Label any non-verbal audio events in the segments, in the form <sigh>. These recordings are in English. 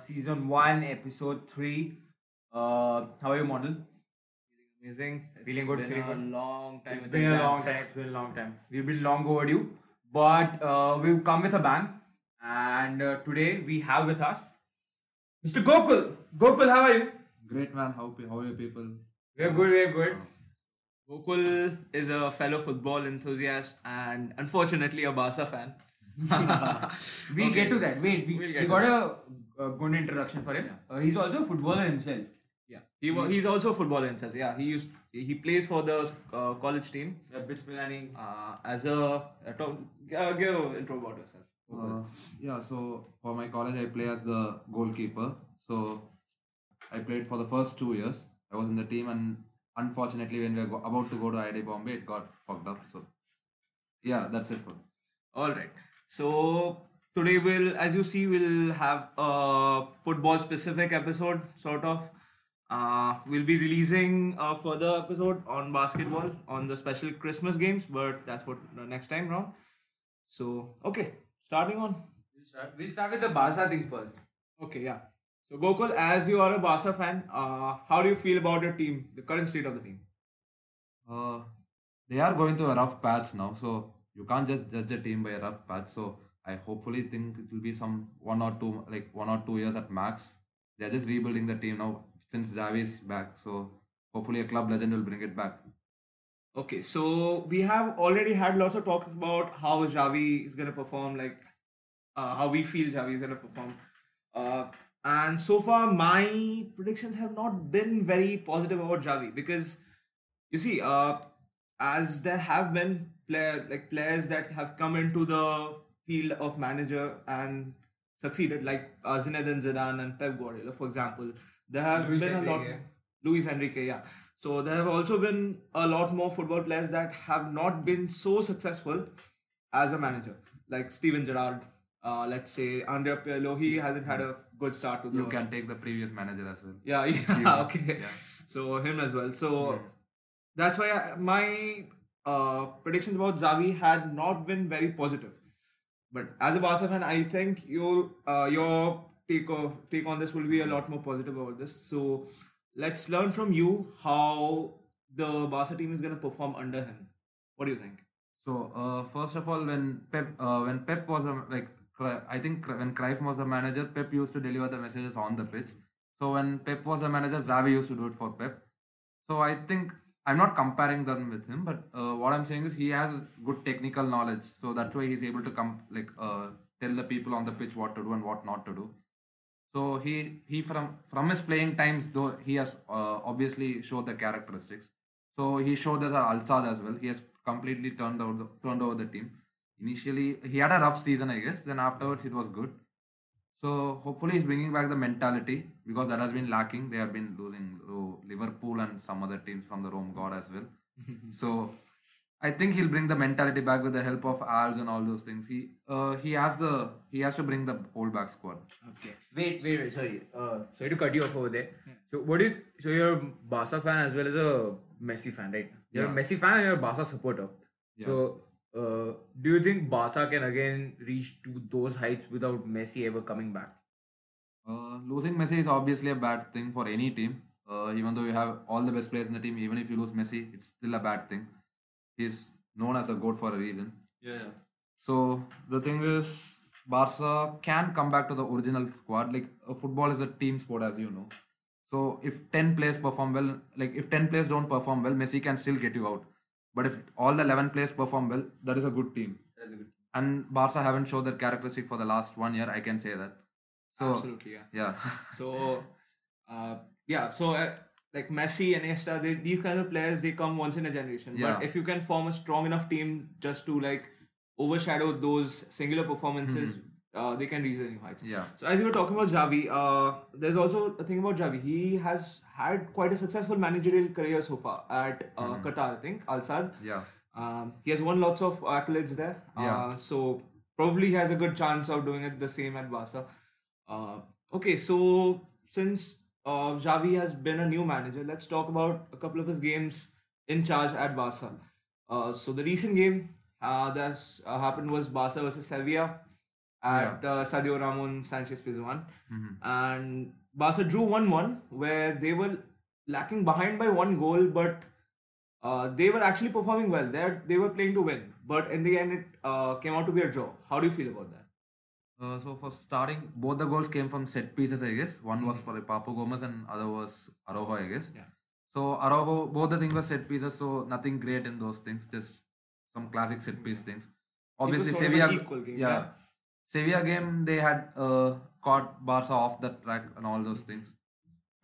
season one, episode three. Uh, how are you, model? Amazing. Feeling good, Been feeling a good. long time. It's with been a long time. It's been a long time. We've been long overdue, but uh, we've come with a bang. And uh, today we have with us Mr. Gokul. Gokul, how are you? Great man, how how are you people? We're good. We're good. Gokul is a fellow football enthusiast and unfortunately a Barca fan. <laughs> We'll Okay. get to that. <laughs> Wait, we, We'll we got to a, a good introduction for him. Uh, he's also a footballer himself. Yeah, he wa- he's also a footballer himself. Yeah, he used he plays for the uh, college team A bit planning. uh, as a, a talk, uh, give an intro about yourself. Uh, yeah, so for my college, I play as the goalkeeper. So I played for the first two years. I was in the team, and unfortunately, when we were go- about to go to IIT Bombay, it got fucked up. So yeah, that's it for. All right. So today we'll, as you see, we'll have a football specific episode, sort of. Uh, we'll be releasing a further episode on basketball on the special Christmas games, but that's what the next time round. So okay, starting on. We'll start, we'll start with the Barca thing first. Okay, yeah. So Gokul, as you are a Barca fan, uh, how do you feel about your team, the current state of the team? Uh, they are going through a rough patch now, so you can't just judge a team by a rough patch. So I hopefully think it will be some one or two, like one or two years at max. They are just rebuilding the team now since Xavi is back. So hopefully a club legend will bring it back. Okay, so we have already had lots of talks about how Xavi is gonna perform, like uh, how we feel Xavi is gonna perform. Uh, and so far, my predictions have not been very positive about Xavi because you see, uh, as there have been player like players that have come into the field of manager and succeeded, like uh, Zinedine Zidane and Pep Guardiola, for example. There have Luis been a lot. Enrique. Luis Enrique, yeah. So there have also been a lot more football players that have not been so successful as a manager, like Steven Gerrard. Uh, let's say Andrea Pirlo, he hasn't had a good start to the. You can take the previous manager as well. Yeah, <laughs> yeah, Yeah. okay. Yeah. So him as well. So that's why I, my uh, predictions about Xavi had not been very positive. But as a Barca fan, I think your uh, your take of take on this will be a lot more positive about this. So let's learn from you how the Barca team is gonna perform under him. What do you think? So uh, first of all, when Pep uh, when Pep was a, like I think when Cruyff was the manager, Pep used to deliver the messages on the pitch. So when Pep was the manager, Xavi used to do it for Pep. So I think I'm not comparing them with him, but uh, what I'm saying is he has good technical knowledge. So that's why he's able to come like uh, tell the people on the pitch what to do and what not to do. So he he from from his playing times though he has uh, obviously showed the characteristics. So he showed that at Al Sadd as well. He has completely turned over the turned over the team. Initially he had a rough season, I guess. Then afterwards it was good. So hopefully he's bringing back the mentality because that has been lacking. They have been losing to Liverpool and some other teams from the Rome God as well. <laughs> so I think he'll bring the mentality back with the help of Alves and all those things. He uh, he has the he has to bring the whole back squad. Okay. Wait, wait, wait. Sorry. Uh, sorry to cut you off over there. So, what do you? so you're a Barca fan as well as a Messi fan, right? You're a Yeah. Messi fan and you're a Barca supporter. So, uh, do you think Barca can again reach to those heights without Messi ever coming back? Uh, losing Messi is obviously a bad thing for any team. Uh, even though you have all the best players in the team, even if you lose Messi, it's still a bad thing. He's known as a goat for a reason. Yeah. So the thing is, Barca can come back to the original squad. Like uh, football is a team sport, as you know. So if ten players perform well, like if ten players don't perform well, Messi can still get you out. But if all the eleven players perform well, that is a good team. A good. team. And Barca haven't shown their characteristic for the last one year. I can say that. So Absolutely, yeah. yeah. <laughs> So, uh, yeah, so uh, like Messi and Iniesta, they, these kind of players, they come once in a generation. Yeah. But if you can form a strong enough team just to like overshadow those singular performances, uh, they can reach the new heights. Yeah. So as you were talking about Xavi, uh, there's also a thing about Xavi. He has had quite a successful managerial career so far at uh, Qatar, I think, Al Sadd. Yeah. Um, he has won lots of accolades there. Yeah. Uh, so probably he has a good chance of doing it the same at Barca. Uh, okay, so since uh, Xavi has been a new manager, let's talk about a couple of his games in charge at Barca. Uh, so the recent game uh, that's uh, happened was Barca versus Sevilla. At uh, Stadio Ramon Sanchez Pizjuan. Mm-hmm. And Barca drew 1 1, where they were lacking behind by one goal, but uh, they were actually performing well. They they were playing to win, but in the end, it uh, came out to be a draw. How do you feel about that? Uh, so for starting, both the goals came from set pieces, I guess. One was for Papu Gomez and other was Araujo, I guess. Yeah. So Araujo, both the things were set pieces, so nothing great in those things. Just some classic set piece things. Obviously, sort of an Sevilla. game, yeah. yeah. Sevilla game they had uh, caught Barca off the track and all those things.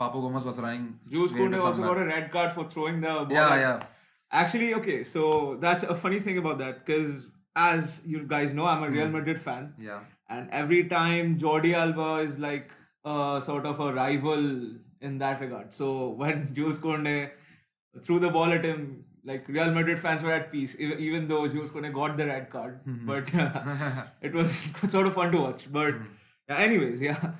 Papu Gomez was running. Jules Kounde also got a red card for throwing the ball. Yeah, yeah. Actually, okay, so that's a funny thing about that because as you guys know, I'm a Hmm. Real Madrid fan. Yeah. And every time Jordi Alba is like a sort of a rival in that regard. So <laughs> when Jules Kounde threw the ball at him, like Real Madrid fans were at peace, even though Jules Kounde got the red card. Mm-hmm. But <laughs> it was <laughs> sort of fun to watch. But mm-hmm. yeah, anyways, yeah.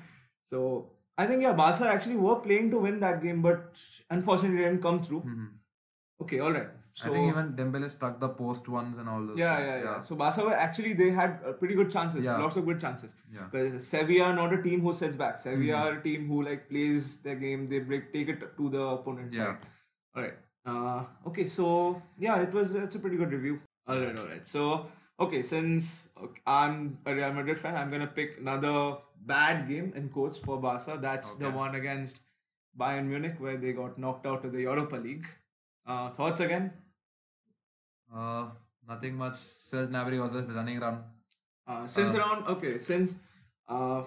So I think yeah, Barca actually were playing to win that game, but unfortunately it didn't come through. Mm-hmm. Okay, all right. So I think even Dembele struck the post once and all those. yeah, things. yeah, yeah. So Barca were actually they had pretty good chances, Yeah. lots of good chances. Yeah. Because Sevilla are not a team who sits back. Sevilla Mm-hmm. are a team who like plays their game. They break, take it to the opponent Yeah. side. All right. Uh, okay, so yeah, it was it's a pretty good review. All right, all right. So okay, since okay, I'm a Real Madrid fan, I'm gonna pick another bad game in quotes for Barca. That's the one against Bayern Munich where they got knocked out to the Europa League. Uh, thoughts again? Uh, nothing much. Serge Gnabry was just running around. Uh, since around okay, since uh,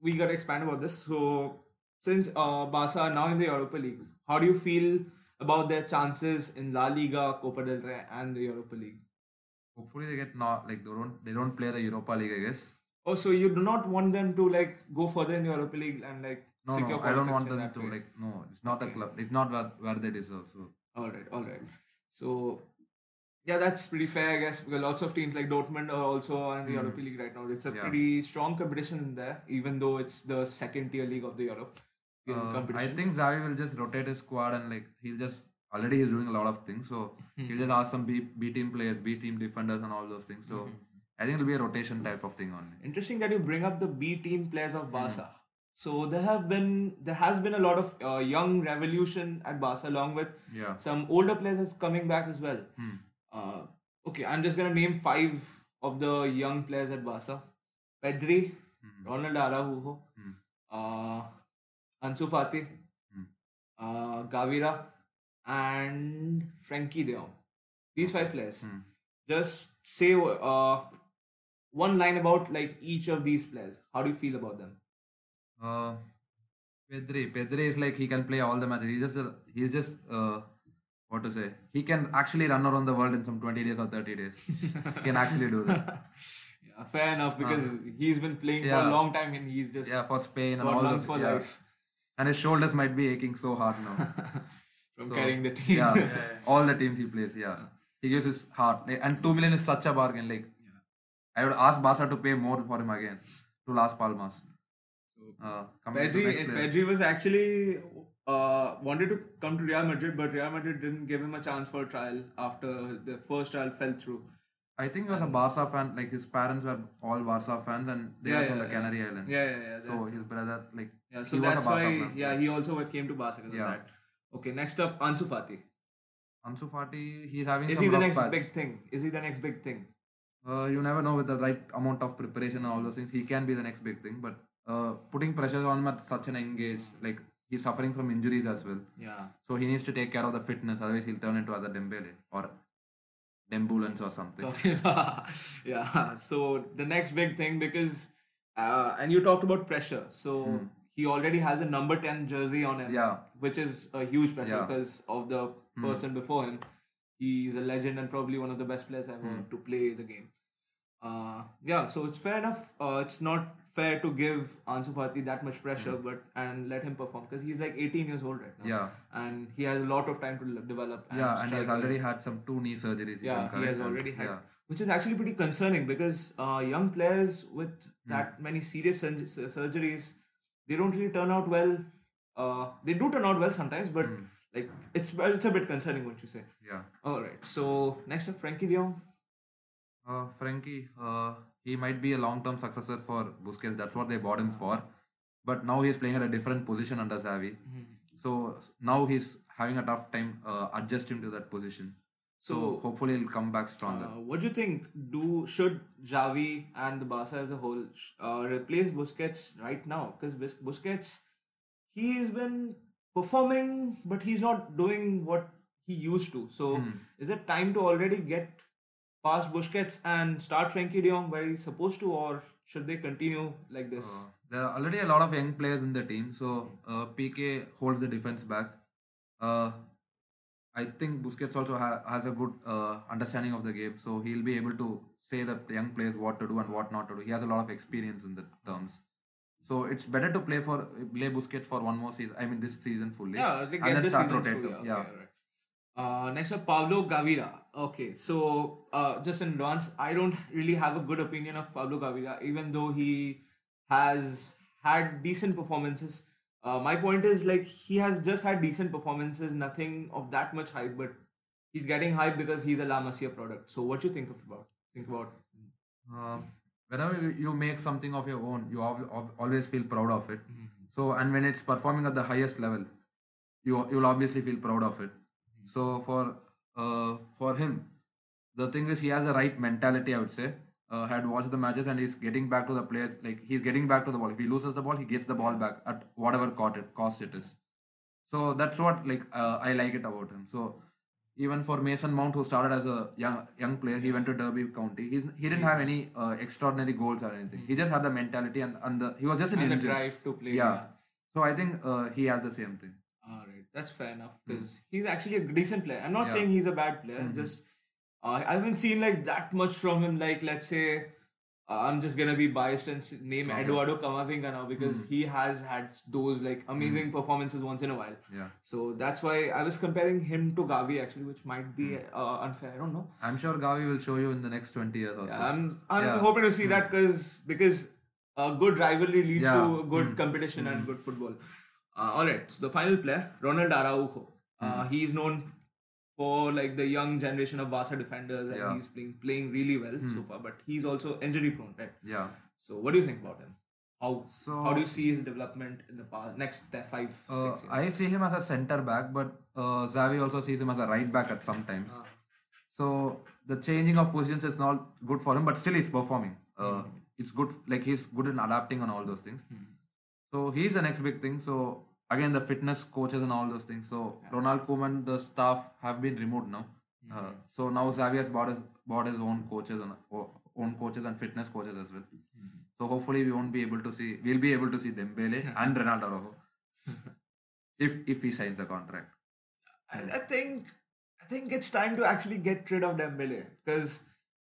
we got to expand about this. So since uh, Barca are now in the Europa League, how do you feel about their chances in La Liga, Copa del Rey, and the Europa League? Hopefully they get not like they don't they don't play the Europa League, I guess. Oh, so you do not want them to like go further in the Europa League and like No, secure no, I don't want them to way? like no. It's not a club. It's not where, where they deserve. So All right, all right. So, yeah, that's pretty fair, I guess, because lots of teams like Dortmund are also in the hmm. Europa League right now. It's a. Yeah. pretty strong competition in there, even though it's the second tier league of the Europe. Uh, I think Xavi will just rotate his squad and like he'll just already he's doing a lot of things. So Hmm. he'll just ask some B, B team players, B team defenders, and all those things. So Hmm. I think it'll be a rotation type of thing only. Interesting that you bring up the B team players of Barca. Hmm. So there have been there has been a lot of uh, young revolution at Barca, along with Yeah. some older players coming back as well. Hmm. Uh, okay, I'm just gonna name five of the young players at Barca: Pedri, Hmm. Ronald Araujo, uh, Ansu Fati, Hmm. uh, Gavira, and Frenkie De Jong. These five players. Hmm. Just say uh, one line about like each of these players. How do you feel about them? Uh, Pedri. Pedri is like he can play all the matches. He's just a, he's just uh, what to say. He can actually run around the world in some twenty days or thirty days. he can actually do that. <laughs> Yeah, fair enough because he's been playing for a long time and he's just Yeah, for Spain and all those. for yeah. life And his shoulders might be aching so hard now. <laughs> from So, carrying the team. Yeah, all the teams he plays. Yeah, he gives his heart. And two million is such a bargain. Like, I would ask Barca to pay more for him again to Las Palmas. So Uh, coming Pedri. Pedri was actually uh, wanted to come to Real Madrid, but Real Madrid didn't give him a chance for a trial after the first trial fell through. I think he was a Barca fan. Like his parents were all Barca fans, and they Yeah, were from yeah, the yeah. Canary Islands. Yeah, yeah, yeah. So his brother, like, yeah, so he was a that's why, fan. yeah, he also came to Barca because Yeah. of that. Okay, next up, Ansu Fati. Ansu Fati, he's having Is he the next patch. big thing? Is he the next big thing? Uh, you never know with the right amount of preparation and all those things, he can be the next big thing. But uh, putting pressure on him at such an young age, like he's suffering from injuries as well. Yeah. So he needs to take care of the fitness, otherwise he'll turn into other Dembele or Dembulance or something. <laughs> Yeah. So the next big thing because uh, and you talked about pressure. So he already has a number ten jersey on him. Hmm. Yeah. Which is a huge pressure Yeah. Hmm. because of the person before him. He's a legend and probably one of the best players ever Hmm. to play the game. Uh, yeah, so it's fair enough. Uh, it's not fair to give Ansu Fati that much pressure, but and let him perform because he's like 18 years old right now. Yeah. and he has a lot of time to develop. And Yeah, and he has already had some two knee surgeries. yeah, he has already had, Yeah. which is actually pretty concerning because uh, young players with Hmm. that many serious sur- surgeries, they don't really turn out well. Uh, they do turn out well sometimes, but Hmm. like it's it's a bit concerning, what you say. Yeah. All right, so next up, Frenkie De Jong. Uh, Frenkie, uh, he might be a long-term successor for Busquets. That's what they bought him for. But now he's playing at a different position under Xavi. Mm-hmm. So now he's having a tough time uh, adjusting to that position. So, So- hopefully he'll come back stronger. Uh, what do you think? Do should Xavi and the Barca as a whole uh, replace Busquets right now? Because Busquets, he's been performing, but he's not doing what he used to. So, Hmm. is it time to already get past Busquets and start Frenkie De Jong where he's supposed to, or should they continue like this? Uh, there are already a lot of young players in the team. So uh, Piqué holds the defense back. Uh, I think Busquets also ha- has a good uh, understanding of the game, so he'll be able to say that the young players what to do and what not to do. He has a lot of experience in the terms. So it's better to play for play Busquets for one more season. I mean this season fully. Yeah, they and then start through. Yeah, Yeah. okay, alright. Uh, next up, Pablo Gavira. Okay, so uh, just in advance, I don't really have a good opinion of Pablo Gavira, even though he has had decent performances. Uh, my point is like he has just had decent performances, nothing of that much hype, but he's getting hype because he's a La Masia product. So what you think of about think about? Uh, whenever you- make something of your own, you al- al- always feel proud of it. Mm-hmm. So, and when it's performing at the highest level, you you'll obviously feel proud of it. Mm-hmm. So for uh for him, the thing is he has the right mentality. I would say. Uh, had watched the matches and he's getting back to the players. Like he's getting back to the ball. If he loses the ball, he gets the ball back at whatever cost it, cost it is. So that's what like uh, I like it about him. So even for Mason Mount, who started as a young young player, he went to Derby County. He's he didn't have any uh, extraordinary goals or anything. He just had the mentality and, and the he was just an And the drive to play. Yeah. So I think uh, he has the same thing. All right, that's fair enough hmm. because he's actually a decent player. I'm not Yeah. saying he's a bad player. Hmm. Just uh, I haven't seen like that much from him. Like let's say uh, I'm just gonna be biased and name Eduardo Camavinga now because hmm. he has had those like amazing performances once in a while. Yeah. So that's why I was comparing him to Gavi actually, which might be uh, unfair. I don't know. I'm sure Gavi will show you in the next 20 years or so. I'm I'm Yeah. hoping to see that because because a good rivalry leads Yeah. to good competition and good football. Uh, all right, so the final player, Ronald Araujo. Uh, He's known for like the young generation of Barca defenders, and Yeah. he's playing playing really well so far. But he's also injury prone, right? Yeah. So what do you think about him? How So- how do you see his development in the past next uh, five Uh, six years? I see him as a center back, but uh, Xavi also sees him as a right back at some times. Ah. So the changing of positions is not good for him, but still he's performing. Uh, Hmm. It's good, like he's good in adapting on all those things. So he's the next big thing. So again, the fitness coaches and all those things. So Ronald Koeman, the staff have been removed now. Hmm. Uh, so now Xavi has bought his, bought his own coaches and own coaches and fitness coaches as well. Hmm. So hopefully we won't be able to see. We'll be able to see Dembele and Ronaldo <laughs> Araujo if if he signs a contract. I, I think I think it's time to actually get rid of Dembele because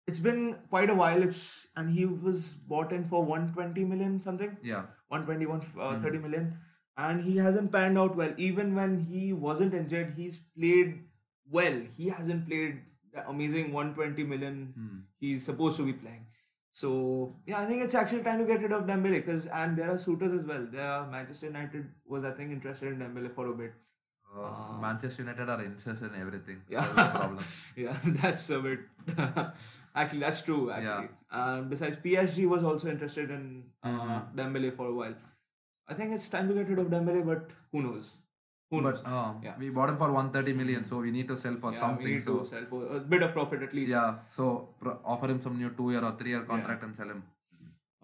it's been quite a while. It's and he was bought in for 120 million something, Yeah. 120, 130 million, and he hasn't panned out well. Even when he wasn't injured, he's played well. He hasn't played the amazing 120 million he's supposed to be playing. So yeah, I think it's actually time to get rid of Dembele because and there are suitors as well. There are Manchester United was I think interested in Dembele for a bit. Uh, Manchester United are interested in everything. Yeah. That's <laughs> yeah, that's a bit. <laughs> actually, that's true. Actually, um, besides PSG was also interested in uh, Mm-hmm. Dembele for a while. I think it's time to get rid of Dembele, but who knows? Who knows? But uh, Yeah. we bought him for 130 million, so we need to sell for yeah, something. we need so to sell for a bit of profit at least. yeah, so offer him some new two year or three year contract and sell him.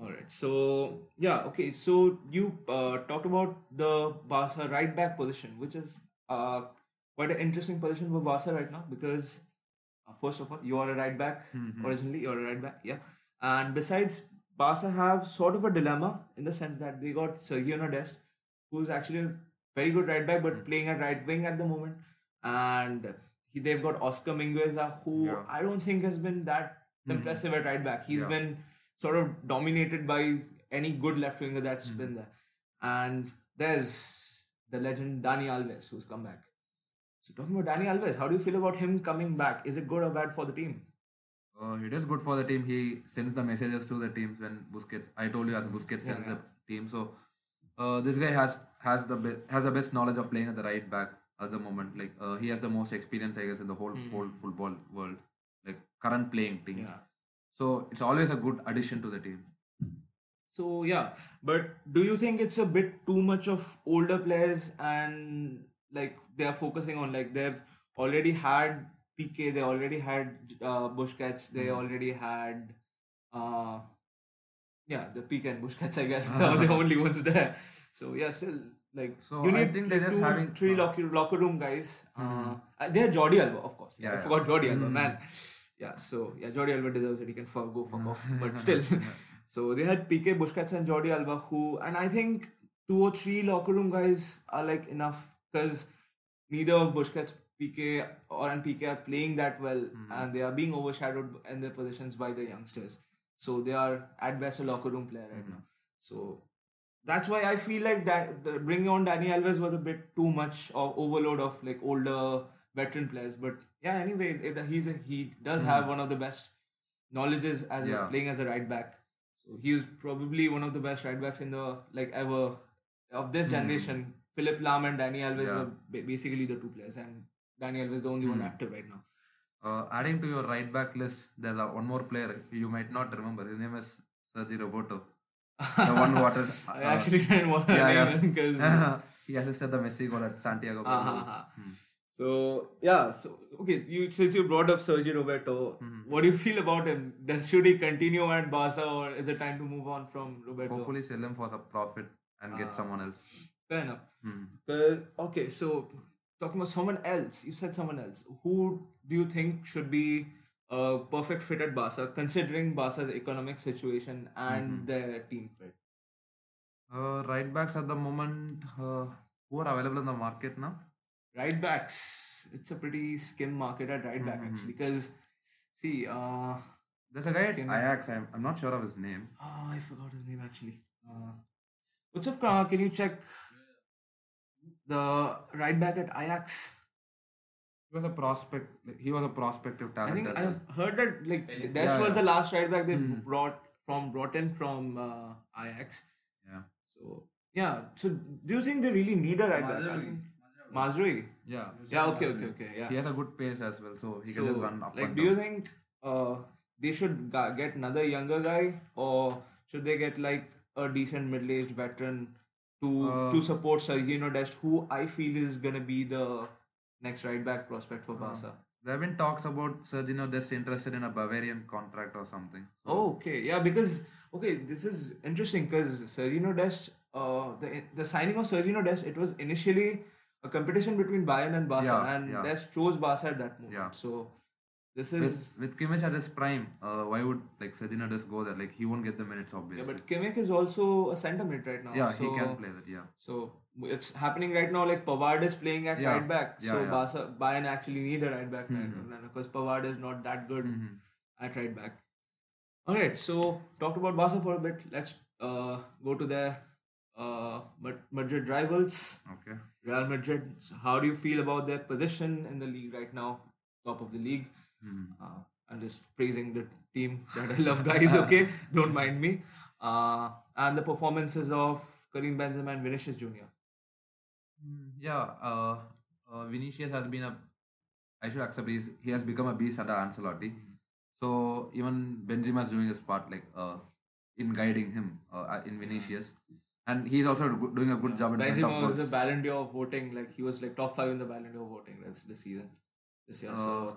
All right. So yeah. Okay. So you uh, talked about the Barca right back position, which is uh, quite an interesting position for Barca right now because uh, first of all, you are a right back originally. You're a right back, yeah. And besides, Barca have sort of a dilemma in the sense that they got Sergiño Dest, who's actually a very good right back, but playing at right wing at the moment, and he, they've got Oscar Mingueza, who Yeah. I don't think has been that hmm. impressive at right back. He's Yeah. been sort of dominated by any good left winger that's hmm. been there. And there's the legend Dani Alves who's come back. So talking about Dani Alves, how do you feel about him coming back? Is it good or bad for the team? Uh, it is good for the team. He sends the messages to the teams when Busquets. I told you as Busquets sends yeah. the team. So uh, this guy has has the be- has the best knowledge of playing at the right back at the moment. Like uh, he has the most experience, I guess, in the whole whole football world. Like current playing team. Yeah. So it's always a good addition to the team. So yeah, but do you think it's a bit too much of older players and like they are focusing on like they've already had Piqué, they already had uh, Busquets, they Mm-hmm. already had uh yeah the Piqué and Busquets I guess <laughs> are the <laughs> only ones there. So yeah, still like So you I need think they're just two, having- three uh, locker locker room guys. Uh, uh, they had Jordi Alba of course. Yeah, I yeah. Mm-hmm. forgot Jordi Alba man. Yeah, so yeah, Jordi Alba deserves it. He can fuck, go fuck off, <laughs> but still. so they had Piqué Busquets and Jordi Alba, who, and I think two or three locker room guys are like enough because neither of Busquets, Piqué, or and Piqué are playing that well, Mm-hmm. and they are being overshadowed in their positions by the youngsters. So they are at best a locker room player right Mm-hmm. now. So that's why I feel like that the, bringing on Dani Alves was a bit too much of overload of like older veteran players. But yeah, anyway, it, he's a, he does have one of the best knowledges as a, playing as a right back. So he is probably one of the best right backs in the like ever of this generation. Philipp Lahm and Dani Alves Yeah. were basically the two players, and Alves is the only one active right now. Uh, adding to your right back list, there's a, one more player you might not remember. His name is Sergi Roberto. The one who was, <laughs> I actually didn't want to yeah, name yeah. because. <laughs> he assisted the Messi goal at Santiago. Ah, Bernabeu. ah, ah. So yeah, so okay, you since you brought up Sergio Roberto, Mm-hmm. what do you feel about him? Does should he continue at Barca or is it time to move on from Roberto? Hopefully sell him for some profit and Ah. get someone else. Fair enough. But, okay, so talking about someone else, you said someone else. Who do you think should be a perfect fit at Barca, considering Barca's economic situation and Mm-hmm. their team fit? Uh, right backs at the moment, uh, who are available in the market now? Right backs, it's a pretty skim market at right back Mm-hmm. actually. Because see, uh, There's a guy at Ajax. I'm, I'm not sure of his name. Oh, I forgot his name actually. Uh, what's up, Kra? Can you check the right back at Ajax? He was a prospect. He was a prospective talent. I talent. think I well. heard that like Dest Yeah, was yeah. the last right back they Mhm. brought from brought in from uh, Ajax. Yeah. So yeah. So do you think they really need a right back? I think Mazraoui. Yeah. Yeah. Okay. Okay. Okay. Yeah. He has a good pace as well, so he so, can just run up like, and do down. you think uh, they should ga- get another younger guy, or should they get like a decent middle-aged veteran to Uh, to support Sergio Dest, who I feel is gonna be the next right back prospect for Barca? There have been talks about Sergio Dest interested in a Bavarian contract or something. So, Oh, okay, yeah, because okay, this is interesting because Sergio Dest, uh, the the signing of Sergio Dest, it was initially a competition between Bayern and Barca, Yeah, and yeah. Dest chose Barca at that moment. Yeah. So this is with, with Kimmich at his prime, uh, why would like Sergio just go there? Like he won't get the minutes, obviously. yeah, but Kimmich is also a centre mid right now. Yeah, so, he can play that. Yeah. So it's happening right now. Like Pavard is playing at Yeah, right back, yeah, so yeah. Barca Bayern actually need a right back Mhm. because Pavard is not that good Mhm. at right back. All right, so talked about Barca for a bit. Let's uh, go to their uh, Madrid rivals, Okay. Real Madrid. So how do you feel about their position in the league right now? Top of the league. Mhm. Uh, I'm just praising the team that I love, guys. Okay, <laughs> don't mind me. Uh, and the performances of Karim Benzema and Vinicius Junior. Mm, Yeah, uh, uh, Vinicius has been a. I should accept he's, he has become a beast under Ancelotti. So even Benzema is doing his part, like uh, in guiding him uh, in Vinicius, and he's also doing a good job in front Benzema was the Ballon d'Or voting. Like he was like top five in the Ballon d'Or voting this this season, this year. so Uh,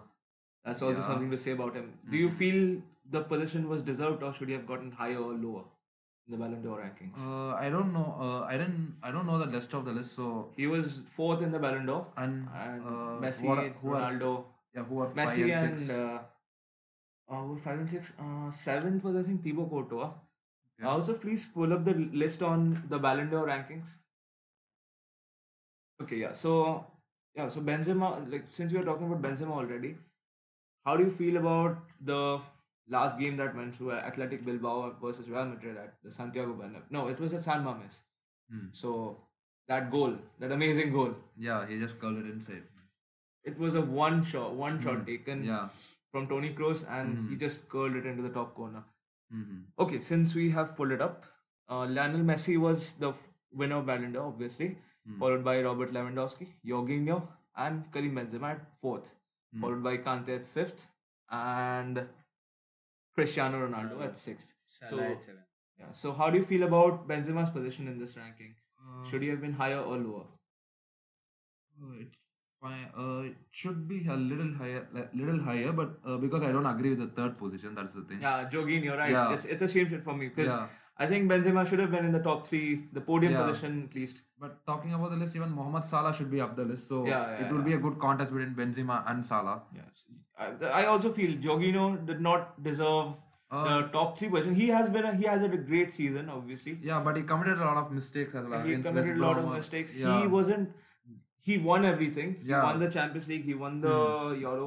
that's also yeah. Mm-hmm. something to say about him. Do you feel the position was deserved, or should he have gotten higher or lower in the Ballon d'Or rankings? Uh, I don't know. Uh, I didn't. I don't know the list of the list. So he was fourth in the Ballon d'Or, and and uh, Messi, are- who are- Ronaldo, yeah, who are Messi five and and six? uh, uh, five and six. Uh, seventh was I think Thibaut Courtois. Yeah. Also, please pull up the list on the Ballon d'Or rankings. Okay, yeah. So, yeah. So Benzema, like since we are talking about Benzema already, how do you feel about the last game that went through Athletic Bilbao versus Real Madrid at the Santiago Bernabeu? No, it was at San Mames. Hmm. So that goal, that amazing goal, Yeah, he just curled it inside. it was a one shot, one shot Hmm. taken Yeah. from Toni Kroos, and Mhm. he just curled it into the top corner. hmm Okay, since we have pulled it up, uh, Lionel Messi was the f- winner of Ballon d'Or, obviously, Hmm. followed by Robert Lewandowski, Jorginho, and Karim Benzema at fourth, Hmm. followed by Kante at fifth, and Cristiano Ronaldo at sixth. Salah So yeah. So how do you feel about Benzema's position in this ranking? Should he have been higher or lower? Uh, it's fine. Uh, it should be a little higher, like, little higher, but uh, because I don't agree with the third position, that's the thing. Yeah, Jogin, you're right. Yeah. It's, it's a shame shit for me because Yeah. I think Benzema should have been in the top three, the podium Yeah. position at least. But talking about the list, even Mohamed Salah should be up the list. So Yeah, yeah, it will be a good contest between Benzema and Salah. Yes. I, I also feel Jorginho did not deserve Uh, the top three position. He has been a, he has had a great season, obviously. Yeah, but he committed a lot of mistakes as well. he committed a lot of mistakes. He wasn't. He won everything. He Yeah. Won the Champions League. He won the Euro,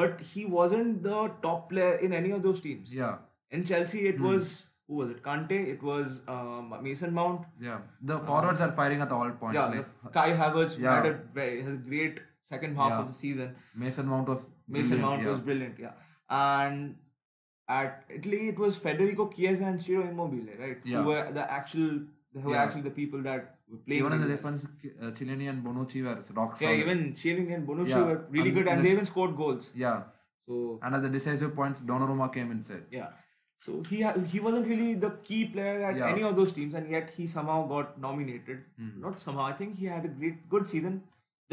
but he wasn't the top player in any of those teams. Yeah, In Chelsea, it was who was it? Kante. It was um, Mason Mount. yeah. The forwards are firing at all points. Yeah, like, Kai Havertz Yeah. had a very has a great second half Yeah. of the season. Mason Mount was Mason brilliant, Mount yeah. was brilliant, yeah. And at Italy, it was Federico Chiesa and Ciro Immobile, right? Yeah. Who were the actual, who were actually the people that were playing. Even in the defense, uh, Chiellini and Bonucci were rock solid. Yeah, even Chiellini and Bonucci were really And good, and the- they even scored goals. Yeah, So and at the decisive points, Donnarumma came inside. yeah, so he ha- he wasn't really the key player at Yeah. any of those teams, and yet he somehow got nominated. Hmm. Not somehow, I think he had a great, good season,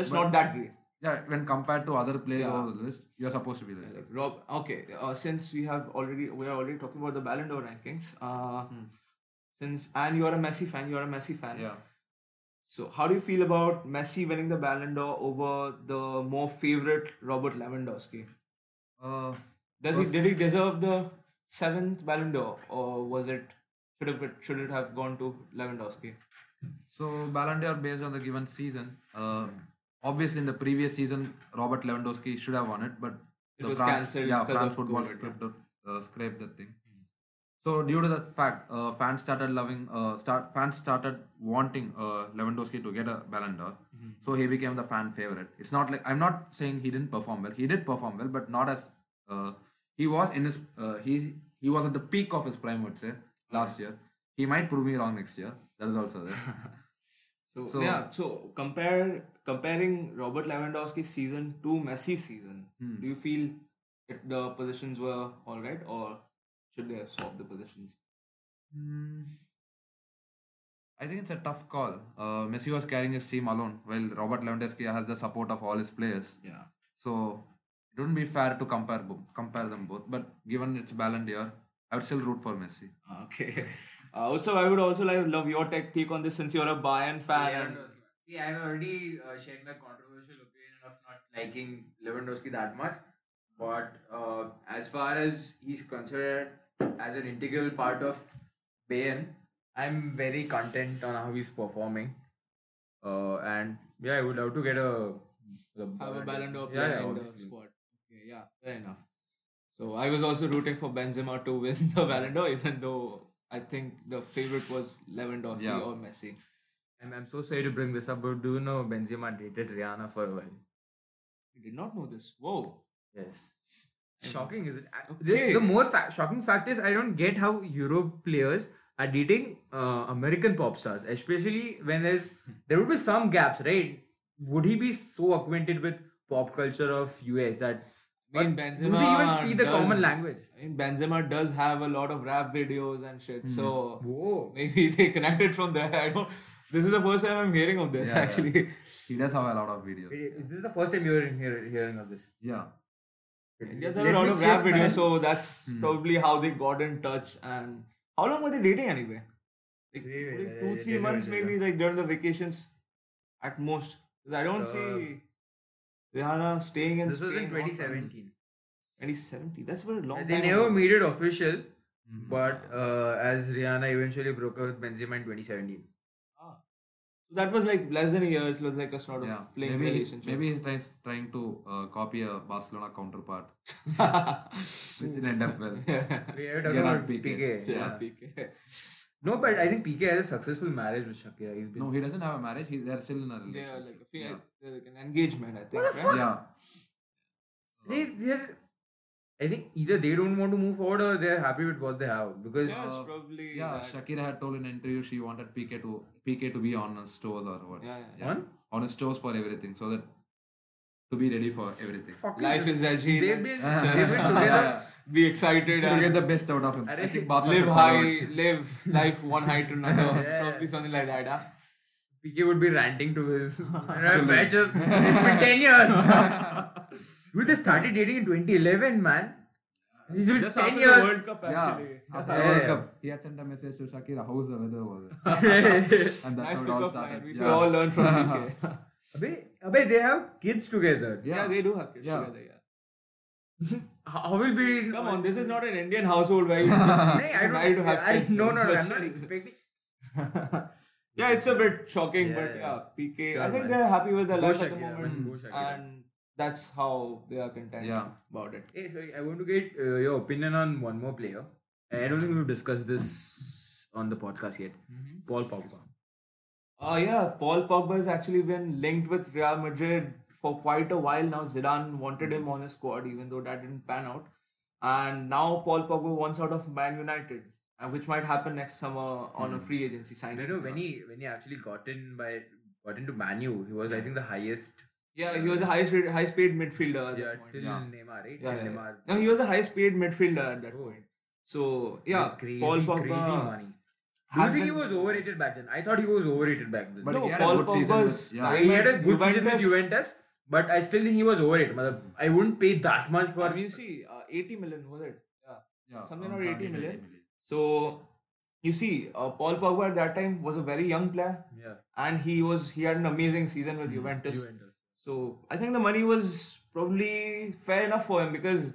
just not that great. Yeah, when compared to other players Yeah. over the list, you're supposed to be there. Like Rob, okay. Uh, since we have already, we are already talking about the Ballon d'Or rankings. Uh, Since and you are a Messi fan, you are a Messi fan. Yeah. So how do you feel about Messi winning the Ballon d'Or over the more favorite Robert Lewandowski? Uh, Does he did he deserve the seventh Ballon d'Or, or was it should have it should it have gone to Lewandowski? So Ballon d'Or based on the given season. Uh, obviously, in the previous season, Robert Lewandowski should have won it, but It the was France, cancelled Yeah, because France of football COVID, scraped, uh, scraped that thing. So due to that fact, uh, fans started loving. Uh, start fans started wanting uh, Lewandowski to get a Ballon d'Or. Mm-hmm. So he became the fan favorite. It's not like I'm not saying he didn't perform well. He did perform well, but not as uh, he was in his. Uh, he he was at the peak of his prime. Would say last year. He might prove me wrong next year. That is also there. <laughs> So, So- yeah, so compare comparing Robert Lewandowski's season to Messi's season, Hmm. do you feel it, the positions were all right, or should they have swapped the positions? Hmm. I think it's a tough call. Uh, Messi was carrying his team alone, while Robert Lewandowski has the support of all his players. Yeah. So it wouldn't be fair to compare bo- compare them both. But given it's Ballon d'Or, I would still root for Messi. Okay. <laughs> Uh, also, I would also like love your take take on this since you're a Bayern fan. and- See, I've already uh, shared my controversial opinion of not liking Lewandowski that much. But uh, as far as he's considered as an integral part of Bayern, I'm very content on how he's performing. Uh, and yeah, I would love to get a the have a Ballon d'Or Yeah, player yeah, in the squad. Okay, yeah, fair enough. So I was also rooting for Benzema to win <laughs> the Ballon d'Or, even though I think the favorite was Lewandowski Yeah. or Messi. I'm, I'm so sorry to bring this up, but do you know Benzema dated Rihanna for a while? I did not know this. Whoa. Yes. Shocking, is it? Okay. The, the more fa- shocking fact is, I don't get how Europe players are dating uh, American pop stars, especially when there's <laughs> there would be some gaps, right? Would he be so acquainted with pop culture of US that I mean, Benzema. do they even speak the does- common language? I mean, Benzema does have a lot of rap videos and shit. Hmm. So whoa? maybe <laughs> they connected from there. I don't. This is the first time I'm hearing of this Yeah, yeah. actually. He does have a lot of videos. Is this the first time you're hear, hearing of this? Yeah. India's have Let a lot of rap videos, so that's Hmm. probably how they got in touch. And how long were they dating anyway? Like, Wait, wait, two, three wait, months, maybe like during the vacations, at most. I don't Uh, see Rihanna staying in This was in Spain or 2017. 2017. That's very long. They time They never ago. made it official, but uh, as Rihanna eventually broke up with Benzema in 2017. Ah. So that was like less than a year. It was like a sort of Yeah. fling Maybe, relationship. maybe he's trying, trying to uh, copy a Barcelona counterpart. <laughs> Which didn't end up well. We are talking Gerard about Piqué. Piqué. yeah, yeah. Piqué. No, but I think Piqué has a successful marriage with Shakira. He's been No, he doesn't have a marriage. He, they're still in a relationship. They are like a yeah. they're like an engagement, I think. What the right? yeah. they, they're, I think either they don't want to move forward or they're happy with what they have because Yeah, it's Uh, probably. Yeah, that. Shakira had told in an interview she wanted Piqué to Piqué to be on his toes or what. Yeah, yeah, on On his toes for everything, so that to be ready for everything. Fuck Life is edgy. They've let's been, just, they've been together. <laughs> Be excited To and get the best out of him. I think Barca live high, live life one high to another. <laughs> Yeah. Probably something like that. Huh? Piqué would be ranting to his <laughs> matches. It's been 10 years. Dude, they started dating in 2011, man. It's been Just 10 after years. the World Cup, Yeah, after Yeah, the World. Cup, he had sent a message to Shakira, how's the weather over there? and that's Nice how it all of mine. started. We Yeah. should all learn from Piqué. Abe, abe, they have kids together. yeah. they do have kids Yeah. together. Yeah. <laughs> How how will be? Come on, this is not an Indian household where you <laughs> just Nay, I <laughs> don't. married to have I, kids. no, no, no. I'm not expecting. yeah, it's a bit shocking, Yeah, but yeah. yeah, Piqué. Sure, I think man. they're happy with their Go life at the Shakira, moment, man, go Shakira. and that's how they are content Yeah. about it. Hey, sorry, I want to get uh, your opinion on one more player. I don't think we've discussed this on the podcast yet. Paul Pogba. Uh, yeah, Paul Pogba has actually been linked with Real Madrid for quite a while now. Zidane wanted him on his squad, even though that didn't pan out. And now Paul Pogba wants out of Man United, uh, which might happen next summer on a free agency I signing. know when he when he actually got in by got into Manu, he was I think the highest. Yeah, he was a highest paid, highest paid midfielder at Yeah, that point. till Yeah. Neymar, right? Yeah, yeah, Neymar. No, he was a highest paid midfielder at that Oh. point. So yeah, crazy, Paul Pogba crazy money. Do you has think he was overrated back then? I thought he was overrated back then. But No, he had a Paul good season Pogba's with- yeah. he had a at good season with Juventus- Juventus, but I still think he was overrated. Matlab, I wouldn't pay that much for. I mean, see, uh, 80 million was it? Yeah. Yeah, Something around around 80 70 to million. So you see, uh, Paul Pogba at that time was a very young player, yeah, and he was he had an amazing season with Juventus. Juventus. So I think the money was probably fair enough for him because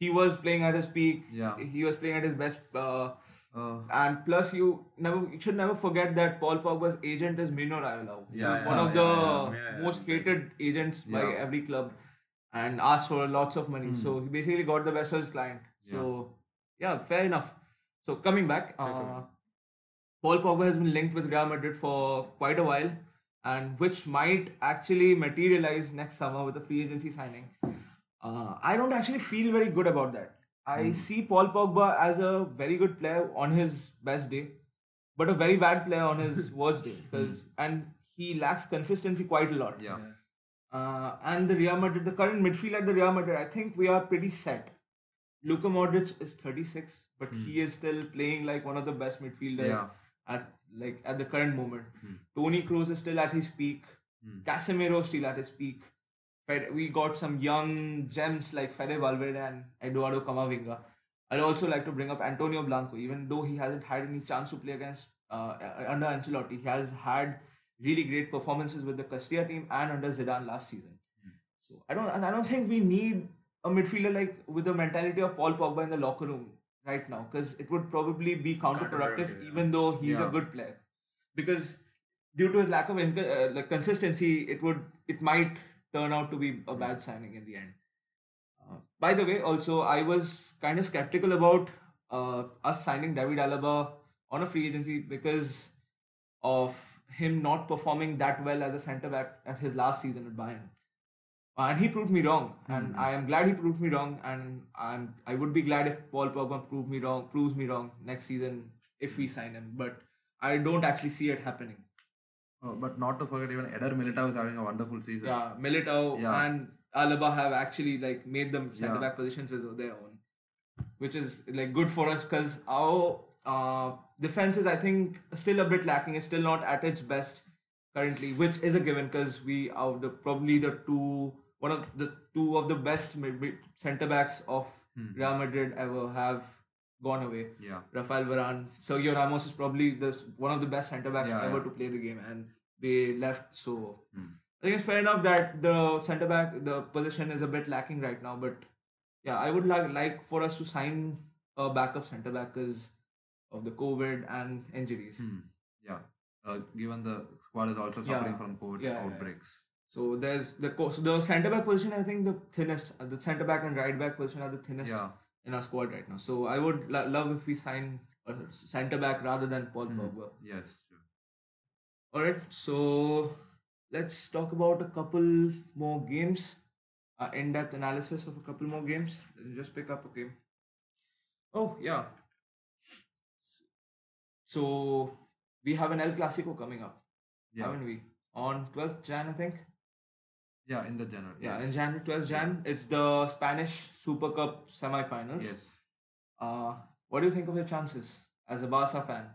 he was playing at his peak. Yeah. He was playing at his best. Uh, Uh, and plus, you never you should never forget that Paul Pogba's agent is Mino Raiola. who Yeah, is one yeah, of the yeah, yeah. Yeah, most hated agents by every club, and asked for lots of money. So he basically got the best of his client. So yeah, fair enough. So coming back, uh, Paul Pogba has been linked with Real Madrid for quite a while, and which might actually materialize next summer with a free agency signing. Uh, I don't actually feel very good about that. I hmm. see Paul Pogba as a very good player on his best day, but a very bad player on his <laughs> worst day because hmm. and he lacks consistency quite a lot. yeah. Uh, and the Real Madrid, the current midfield at the Real Madrid, I think we are pretty set. Luka Modric is 36, but he hmm. is still playing like one of the best midfielders Yeah. at like at the current moment. Toni Kroos is still at his peak. Casemiro still at his peak. We got some young gems like Fede Valverde and Eduardo Camavinga. I'd also like to bring up Antonio Blanco, even though he hasn't had any chance to play against uh, under Ancelotti. He has had really great performances with the Castilla team and under Zidane last season. So I don't, and I don't think we need a midfielder like with the mentality of Paul Pogba in the locker room right now, because it would probably be counterproductive, yeah. even though he's a good player. Because due to his lack of uh, like consistency, it would, it might turn out to be a bad signing in the end. Uh, by the way, also I was kind of skeptical about uh, us signing David Alaba on a free agency because of him not performing that well as a centre back at his last season at Bayern. Uh, and he proved me wrong, and I am glad he proved me wrong, and I'm I would be glad if Paul Pogba proved me wrong, proves me wrong next season if we sign him. But I don't actually see it happening. Oh, but not to forget, even Eder Militao is having a wonderful season. Yeah, Militao Yeah. and Alaba have actually like made them centre Yeah. back positions as their own, which is like good for us because our uh, defense is I think still a bit lacking. It's still not at its best currently, which is a given because we are the probably the two one of the two of the best mid, centre backs of Real Madrid ever have gone away. Yeah. Rafael Varane, Sergio Ramos is probably the one of the best centre backs Yeah, ever yeah. to play the game, and they left. So I think it's fair enough that the centre back the position is a bit lacking right now. But yeah, I would like like for us to sign a backup centre back because of the COVID and injuries. Hmm. Yeah. Uh, given the squad is also suffering Yeah. from COVID outbreaks. So there's the co- so the centre back position. I think the thinnest, uh, the centre back and right back position are the thinnest Yeah. In our squad right now. So I would lo- love if we sign a centre back rather than Paul Hmm. Pogba. Yes. sure. All right, so let's talk about a couple more games. Uh, in-depth analysis of a couple more games. Let me just pick up a game. Oh yeah. So we have an El Clasico coming up, Yeah. haven't we? On twelfth Jan, I think. Yeah, in the January. Yeah, yes. in January, 12th Jan, it's the Spanish Super Cup semi-finals. Yes. Uh, what do you think of your chances as a Barca fan?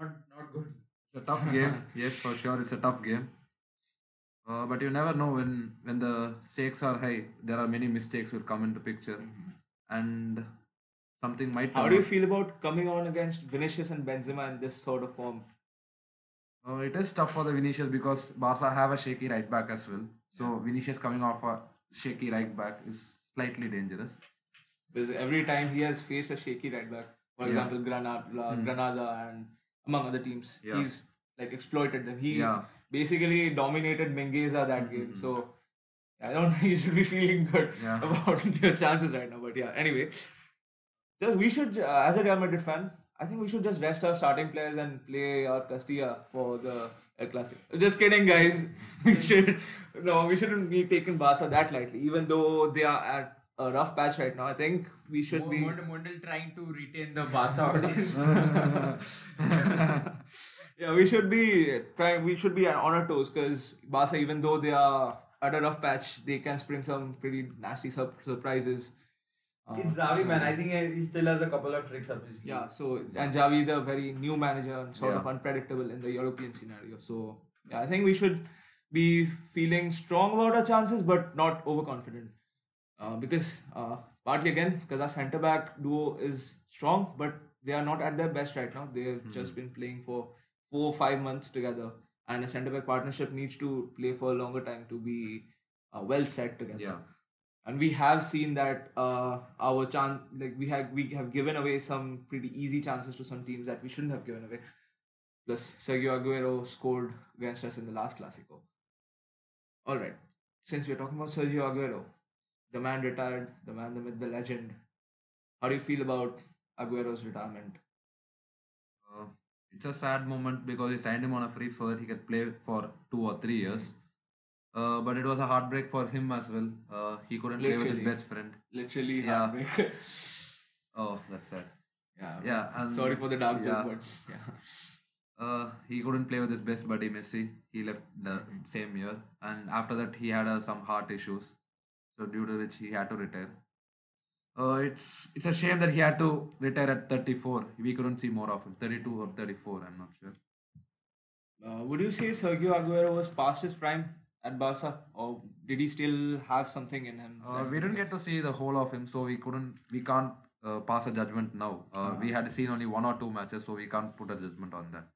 Not not good. It's a tough game. <laughs> yes, for sure, it's a tough game. Uh, but you never know when when the stakes are high. There are many mistakes will come into picture, and something might. How do you out. feel about coming on against Vinicius and Benzema in this sort of form? Uh, it is tough for the Vinicius because Barca have a shaky right back as well. So Vinicius coming off a shaky right back is slightly dangerous. Because every time he has faced a shaky right back, for Yeah. example, Granada, Granada, and among other teams, Yeah. he's like exploited them. He Yeah. basically dominated Mingueza that game. So I don't <laughs> think you should be feeling good <laughs> about your chances right now. But yeah, anyway, just we should, uh, as a Real Madrid fan, I think we should just rest our starting players and play our Castilla for the El Clasico. Just kidding, guys. <laughs> we should no, we shouldn't be taking Barca that lightly. Even though they are at a rough patch right now, I think we should be. Mondel trying to retain the Barca audience. <laughs> <laughs> yeah, we should be trying. We should be on our toes because Barca, even though they are at a rough patch, they can spring some pretty nasty sur- surprises. Uh, it's Xavi, man. I think he still has a couple of tricks up his sleeve. Yeah, so and Xavi is a very new manager and sort of unpredictable in the European scenario. So yeah, I think we should be feeling strong about our chances, but not overconfident. Uh, because uh, partly again, because our centre back duo is strong, but they are not at their best right now. They have just been playing for four or five months together, and a centre back partnership needs to play for a longer time to be uh, well set together Yeah. And we have seen that uh, our chance like we have we have given away some pretty easy chances to some teams that we shouldn't have given away. Plus Sergio Aguero scored against us in the last Clasico. All right. Since we're talking about Sergio Aguero the man retired the man the myth the legend how do you feel about Aguero's retirement? Uh, it's a sad moment because he signed him on a free so that he could play for two or three years. Uh, but it was a heartbreak for him as well. Uh, he couldn't play with his best friend. literally Yeah. heartbreak. <laughs> Oh, that's sad. yeah Yeah, and sorry for the dark yeah. joke but yeah Uh, he couldn't play with his best buddy Messi. He left the same year, and after that he had uh, some heart issues, so due to which he had to retire. Uh, it's it's a shame that he had to retire at 34. We couldn't see more of him. 32 or 34, I'm not sure. Uh, would you say Sergio Aguero was past his prime at Barca, or did he still have something in him? Uh, we didn't get to see the whole of him, so we couldn't. We can't uh, pass a judgment now. Uh, We had seen only one or two matches, so we can't put a judgment on that.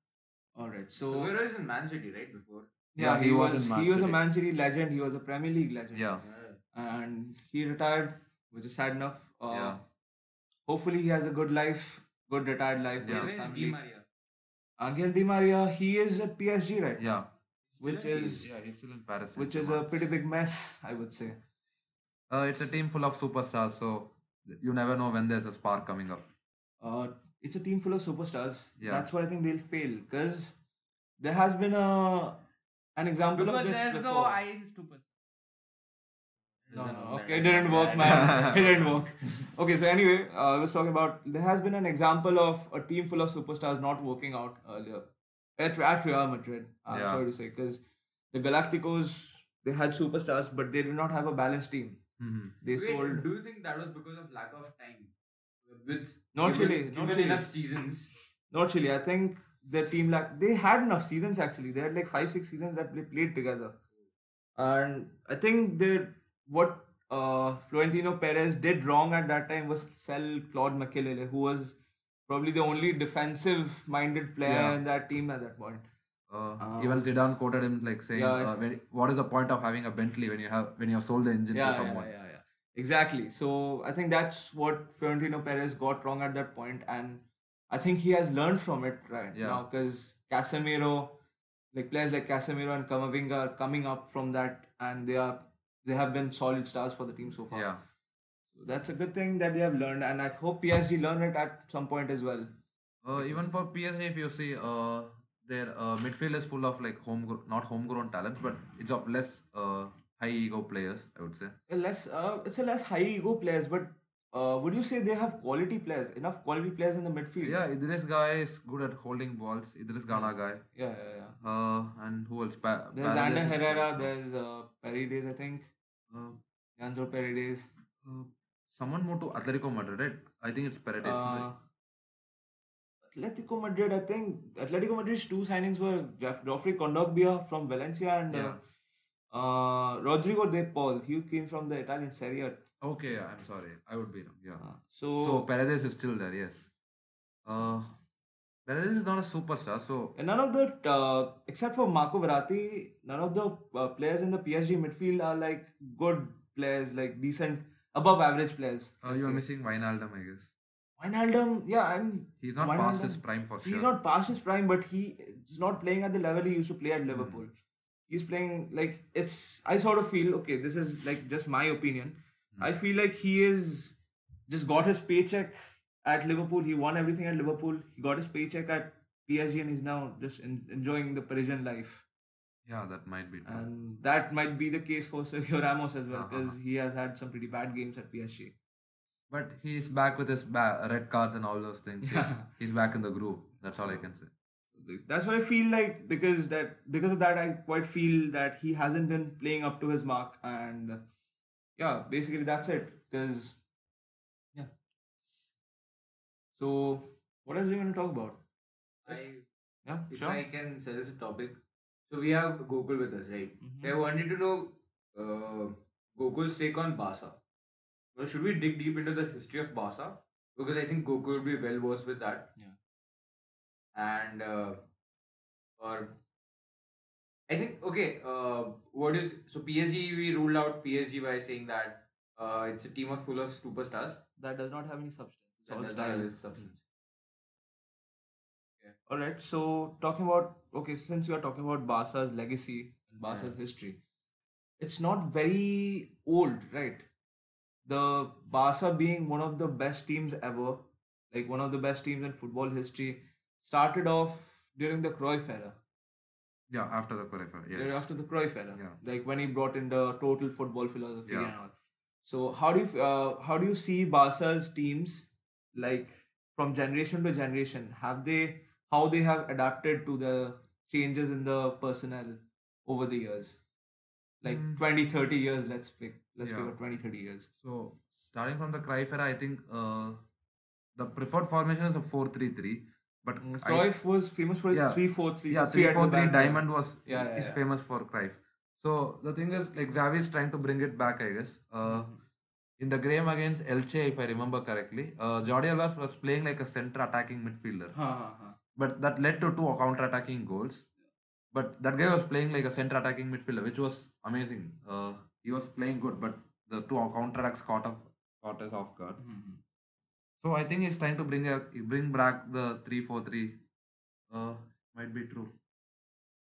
All right, so Aguero is in Man City, right? Before. yeah, he, was, in Man he was a City. Man City legend. He was a Premier League legend. Yeah, and he retired, which is sad enough. Uh, Yeah. Hopefully, he has a good life, good retired life Yeah. with his family. Di Maria? Angel Di Maria, he is at PSG, right? yeah, Which Still is yeah. He's still in Paris. which is a pretty big mess, I would say. Uh, it's a team full of superstars, so you never know when there's a spark coming up. Uh, it's a team full of superstars. Yeah. That's why I think they'll fail because there has been a an example Because of this there's no before. I in stupid. No, no, okay, it didn't work, man. <laughs> it didn't work. Okay, so anyway, uh, I was talking about there has been an example of a team full of superstars not working out earlier at, at Real Madrid. I'm Yeah. sorry to say, because the Galacticos they had superstars, but they did not have a balanced team. Mhm. They Wait, sold do you think that was because of lack of time? With Not given, really, not given really. enough seasons. not really. I think their team like they had enough seasons actually. They had like five six seasons that they played together, and I think they what uh, Florentino Perez did wrong at that time was sell Claude Makelele, who was probably the only defensive minded player Yeah. in that team at that point. Uh, Uh, even Zidane quoted him like saying, Yeah. uh, when, "What is the point of having a Bentley when you have when you have sold the engine Yeah, to someone?" yeah, yeah. yeah, Exactly. So I think that's what Florentino Perez got wrong at that point, and I think he has learned from it right Yeah. now because Casemiro, like players like Casemiro and Kamavinga are coming up from that, and they are they have been solid stars for the team so far. Yeah. That's a good thing that they have learned, and I hope PSG learn it at some point as well. Uh, even for PSG, if you see, uh, their uh, midfield is full of like home not homegrown talents, but it's of less uh, high ego players. I would say. Less, uh, it's a less high ego players, but uh, would you say they have quality players, enough quality players in the midfield? Yeah, Idris guy is good at holding balls. Idris Ghana guy. yeah, yeah. yeah. Uh, and who else? Pa- There's Paredes Ander Herrera. There's uh, Paredes, I think. Uh, Leandro Paredes. uh, someone moved to Atletico Madrid, right? I think it's Paredes. Uh. Atletico Madrid, I think Atletico Madrid's two signings were Jeff Geoffrey Kondogbia from Valencia and Yeah. uh, uh, Rodrigo De Paul. He came from the Italian Serie A. Okay, yeah, I'm sorry. I would be wrong. Yeah. Uh, so, So Paredes is still there, yes. Uh, Paredes is not a superstar, so and none of the uh, except for Marco Verratti, none of the uh, players in the PSG midfield are like good players, like decent, above average players. uh, let's you are missing Wijnaldum, I guess. Wijnaldum, yeah, I'm. He's not past his prime for sure. He's not past his prime, but he is not playing at the level he used to play at Liverpool. He's playing like it's. I sort of feel okay. This is like just my opinion. I feel like he is just got his paycheck at Liverpool. He won everything at Liverpool. He got his paycheck at PSG, and he's now just en- enjoying the Parisian life. Yeah, that might be true. And that might be the case for <laughs> Sergio Ramos as well, Uh-huh. because he has had some pretty bad games at PSG. But he's back with his ba- red cards and all those things. He's, Yeah. he's back in the groove. That's all I can say. That's what I feel like because that because of that I quite feel that he hasn't been playing up to his mark and yeah basically that's it because yeah so what else are you going to talk about I, yeah if sure I can suggest a topic, so we have Gokul with us, right? Mhm. So I wanted to know uh, Gokul's take on Barca. Well, should we dig deep into the history of Barca? Because I think Gokul will be well versed with that. Yeah. And uh, or I think okay. Uh, what is so PSG? We ruled out PSG by saying that uh, it's a team of full of superstars. that does not have any substance it's all style substance. all right so talking about okay since we are talking about Barca's legacy and Barca's history it's not very old right the Barca being one of the best teams ever like one of the best teams in football history started off during the Cruyff era Yeah, after the qualifier. yeah, Yes. after the Cruyff era Yeah. like when he brought in the total football philosophy Yeah. and all so how do you uh, how do you see Barca's teams like from generation to generation have they how they have adapted to the changes in the personnel over the years like Mm. 20 30 years let's pick let's Yeah. pick a 20 30 years So starting from the Cruyff era, I think uh, the preferred formation is a 4-3-3. But Mm, I- was famous for his Yeah. 3 4 3 yeah, 3-4-3 diamond was Yeah, yeah, is yeah. famous for Cruyff. So the thing is, like Xavi is trying to bring it back, I guess. Uh, Mm-hmm. in the game against Elche, if I remember correctly, uh, Jordi Alba was playing like a center attacking midfielder, Ha, ha, ha. But that led to two counter attacking goals. But that guy was playing like a center attacking midfielder, which was amazing. Uh, he was playing good, but the two counter attacks caught up caught us off guard. Mhm. So I think he's trying to bring a, bring back the three four three. Uh, might be true.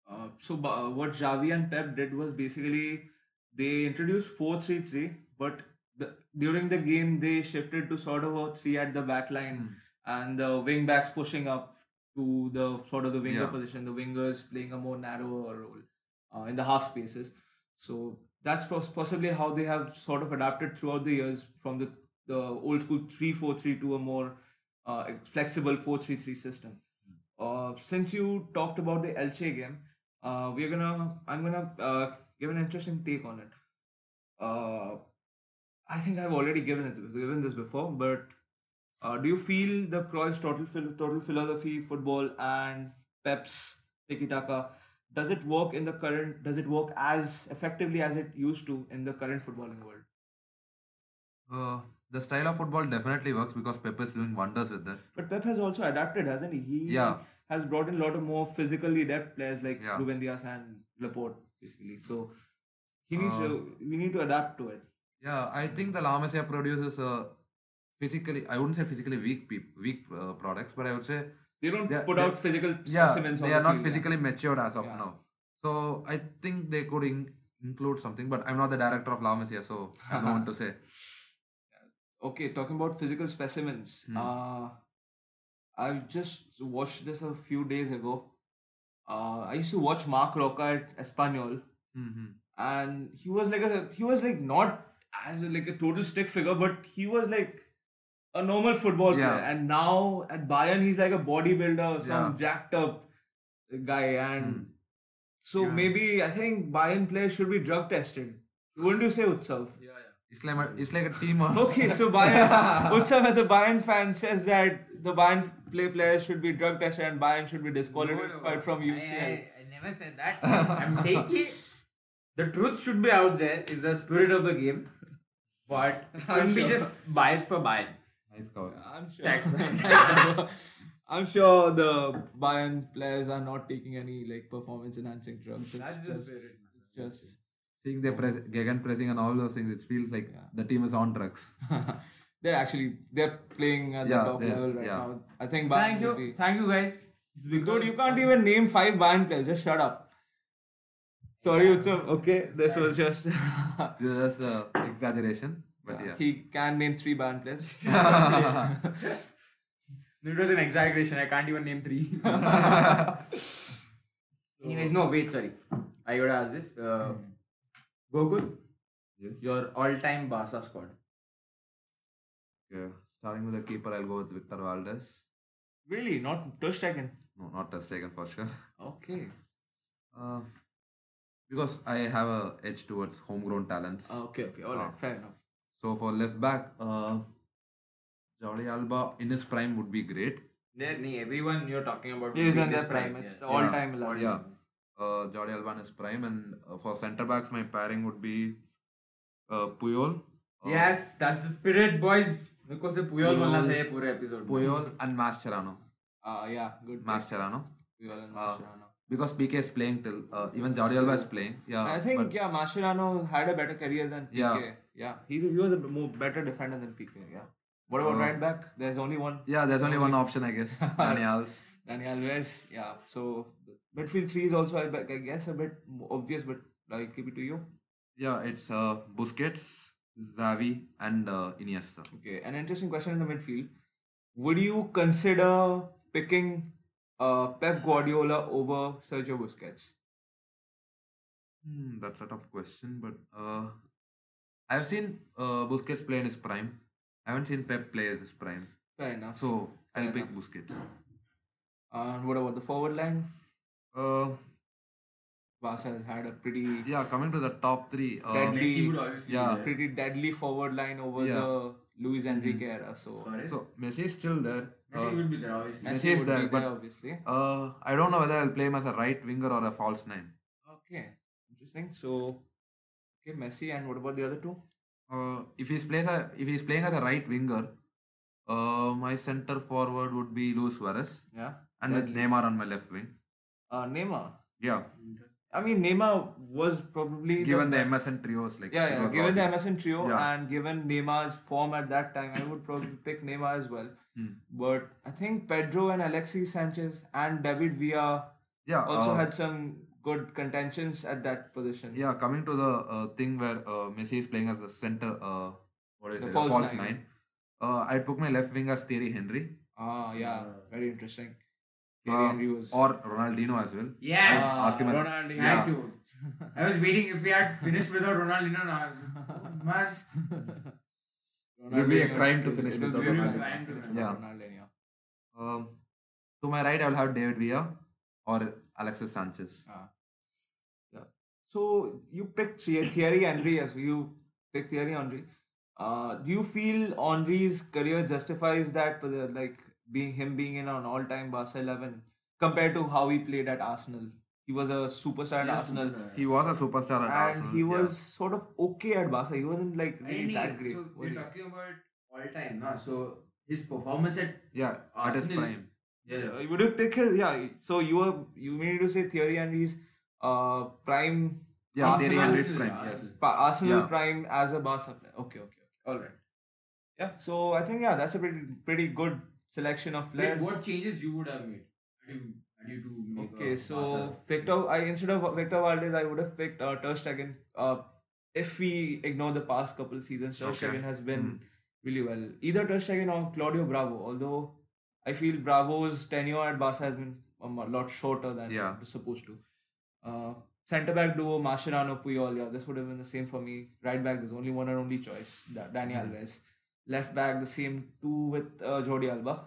Uh, so ba- what Xavi and Pep did was basically they introduced 4-3-3 but the, during the game they shifted to sort of a 3 at the back line Hmm. and the wing backs pushing up to the sort of the winger Yeah. position the wingers playing a more narrower role uh, in the half spaces so that's possibly how they have sort of adapted throughout the years from the, the old school 3-4-3 to a more uh, flexible 4-3-3 system uh, since you talked about the Elche game, uh, we're gonna I'm gonna uh, give an interesting take on it. Uh, I think I've already given it given this before, but uh, do you feel the Cruyff's total total philosophy, football, and Pep's tiki taka does it work in the current? Does it work as effectively as it used to in the current footballing world? Uh, the style of football definitely works because Pep is doing wonders with that. But Pep has also adapted, hasn't he? He Yeah. has brought in a lot of more physically adept players like Yeah. Ruben Dias and Laporte, basically. So he needs Uh, to. We need to adapt to it. Yeah, I think the La Masia produces uh, physically, I wouldn't say physically weak peop, weak uh, products, but I would say They don't They're- put they're- out physical yeah, they the are not field, yeah. physically matured as of Yeah. now. So I think they could in- include something, but I'm not the director of La Masia, so I no one to say. <laughs> Okay, talking about physical specimens. Hmm. Uh, I just watched this a few days ago. Uh, I used to watch Marc Roca at Espanyol. hmm and he was like a he was like not as a, like a total stick figure, but he was like a normal football Yeah. player, and now at Bayern he's like a bodybuilder, some Yeah. Jacked up guy, and hmm. so Yeah. maybe I think Bayern players should be drug tested. Wouldn't you say Utsav? Yeah, yeah. It's like a, it's like a team. of- Okay, so <laughs> Bayern Utsav as a Bayern fan says that the Bayern play players should be drug tested and Bayern should be disqualified from UCL. I, I, I never said that. I'm saying ki the truth should be out there in the spirit of the game, but <laughs> shouldn't be just biased for Bayern. Nice cover. I'm sure. Thanks, <laughs> man. <laughs> I'm sure the Bayern players are not taking any like performance enhancing drugs. It's That's the just, spirit, man. It's just Seeing their press, Gegen pressing and all those things, it feels like the team is on drugs. <laughs> they're actually they're playing at Yeah, the top level right yeah. now. I think Bayern Thank you, be. thank you guys. It's Dude, you can't even name five Bayern players. Just shut up. Sorry, Utsav. Okay, this was just. This is just uh, exaggeration, but yeah. He can name three Bayern players. <laughs> It was an exaggeration. I can't even name three. <laughs> <laughs> Anyways, no, wait, sorry. I gotta ask this. Uh, Gokul, Yes. your all-time Barca squad. Yeah. Starting with the keeper, I'll go with Victor Valdes. really, not Ter Stegen. No, not a second for sure. Okay. Uh, because I have a edge towards homegrown talents. Okay, okay, alright, Ah. fair enough. So for left back, uh, Jordi Alba in his prime would be great. There, nee, everyone you're talking about. He is will in be their this prime. It's the yeah. all-time eleven. Yeah. Uh, Jordi Alba in his prime, and uh, for centre backs, my pairing would be uh, Puyol. Uh, Yes, that's the spirit, boys. मेरे से Puyol Puyol- बोलना था ये पूरे episode Puyol and Mascherano. Uh, yeah, good. pick. Mascherano. Puyol and Uh, Mascherano. because Piqué is playing till uh, even Jordi Alba is playing. Yeah. I think yeah, Mascherano had a better career than Piqué. Yeah. Yeah, he's he was a more better defender than Piqué. Yeah. What about Uh, right back? There's only one. yeah, there's only one option, I guess. <laughs> Dani Alves. Dani Alves. Yeah. So midfield three is also I, I guess a bit obvious, but I'll keep it to you. Yeah, it's uh, Busquets, Xavi, and uh, Iniesta. Okay. An interesting question in the midfield. Would you consider picking uh, Pep Guardiola over Sergio Busquets? Hmm, that's a tough question, but uh, I've seen uh, Busquets play in his prime. I haven't seen Pep play in his prime. Fair enough. So I'll Fair pick Busquets. And what about the forward line? Uh, Barca has had a pretty yeah, coming to the top three. Uh, Deadly. Messi would obviously Yeah. pretty deadly forward line over Yeah. the Luis Enrique era. So Sorry. so Messi is still there. Messi Uh, will be there, obviously. Messi is would there, be but- obviously. uh, I don't know whether I'll play him as a right winger or a false nine. Okay, interesting. So, okay, Messi, and what about the other two? Uh, if he's plays a, if he's playing as a right winger, uh, my center forward would be Luis Suarez, Yeah, and with Neymar on my left wing. uh, Neymar. Yeah, I mean, Neymar was probably given the the, MSN trios, like yeah, yeah. Given the MSN trio Yeah. and given Neymar's form at that time, I would probably <laughs> pick Neymar as well. Hmm. But I think Pedro and Alexis Sanchez and David Villa yeah, also uh, had some good contentions at that position. Yeah, coming to the uh, thing where uh, Messi is playing as the center, uh, what is The it? false false nine. nine. Uh, I took my left wing as Thierry Henry Ah, yeah, very interesting. Uh, Thierry Henry was or Ronaldinho as well. Yes. Ah, ask him as- Ronaldinho. Thank you. I was waiting if we had finished without Ronaldinho now. Man, <laughs> It would be a crime to finish without be Ronaldinho. crime to finish Yeah. without Ronaldinho. Um, to my right, I'll have David Villa or Alexis Sanchez. Ah. Yeah. So you picked Thie- Thierry Henry as you picked Thierry Henry. Uh, do you feel Henry's career justifies that, like being him being in an all-time Barca eleven compared to how he played at Arsenal? He was a superstar at Yes, Arsenal, superstar. He was a superstar at and Arsenal. And he yeah. was sort of okay at Barca. He wasn't like really didn't that great. So was we're he? talking about all time now. So his performance at yeah at his Arsenal- prime. yeah, yeah. Would you pick his? Yeah. So you were you mean to say Thierry Henry's uh prime Yeah, Arsenal- Thierry Arsenal, prime. Arsenal. Pa- Arsenal Yeah. prime as a Barca player. Okay, okay, okay. All right. Yeah. So I think yeah, that's a pretty pretty good selection of Wait, players. what changes you would have made? Had you, had you to make Okay, so Victor, I instead of Victor Valdes, I would have picked uh, Ter Stegen. Uh, if we ignore the past couple seasons, Ter Okay. Stegen has been Hmm. really well. Either Ter Stegen or Claudio Bravo. Although I feel Bravo's tenure at Barca has been um, a lot shorter than Yeah. it was supposed to. Uh, Centre back duo Mascherano Puyol. Yeah, this would have been the same for me. Right back, there's only one and only choice, Da- Dani Hmm. Alves. Left back, the same two with uh, Jordi Alba.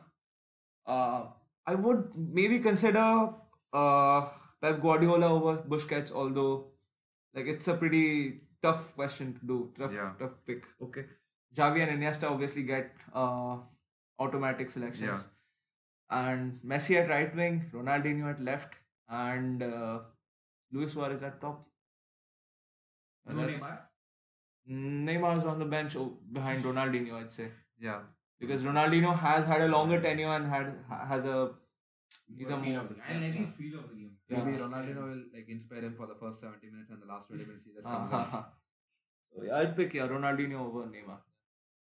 Uh, I would maybe consider uh, Pep Guardiola over Busquets, although like it's a pretty tough question to do, tough, Yeah. tough pick. Okay, Xavi and Iniesta obviously get uh, automatic selections, and Messi at right wing, Ronaldinho at left, and uh, Luis Suarez at top. No Neymar. Neymar is on the bench behind Ronaldinho, I'd say, Yeah. because Ronaldinho has had a longer tenure and had has a he's a feel more, of the game. I like his feel of the game. Yeah. Maybe Ronaldinho will like inspire him for the first 70 minutes and the last 20 minutes he just comes ha, <laughs> up. So yeah, I'd pick yeah Ronaldinho over Neymar.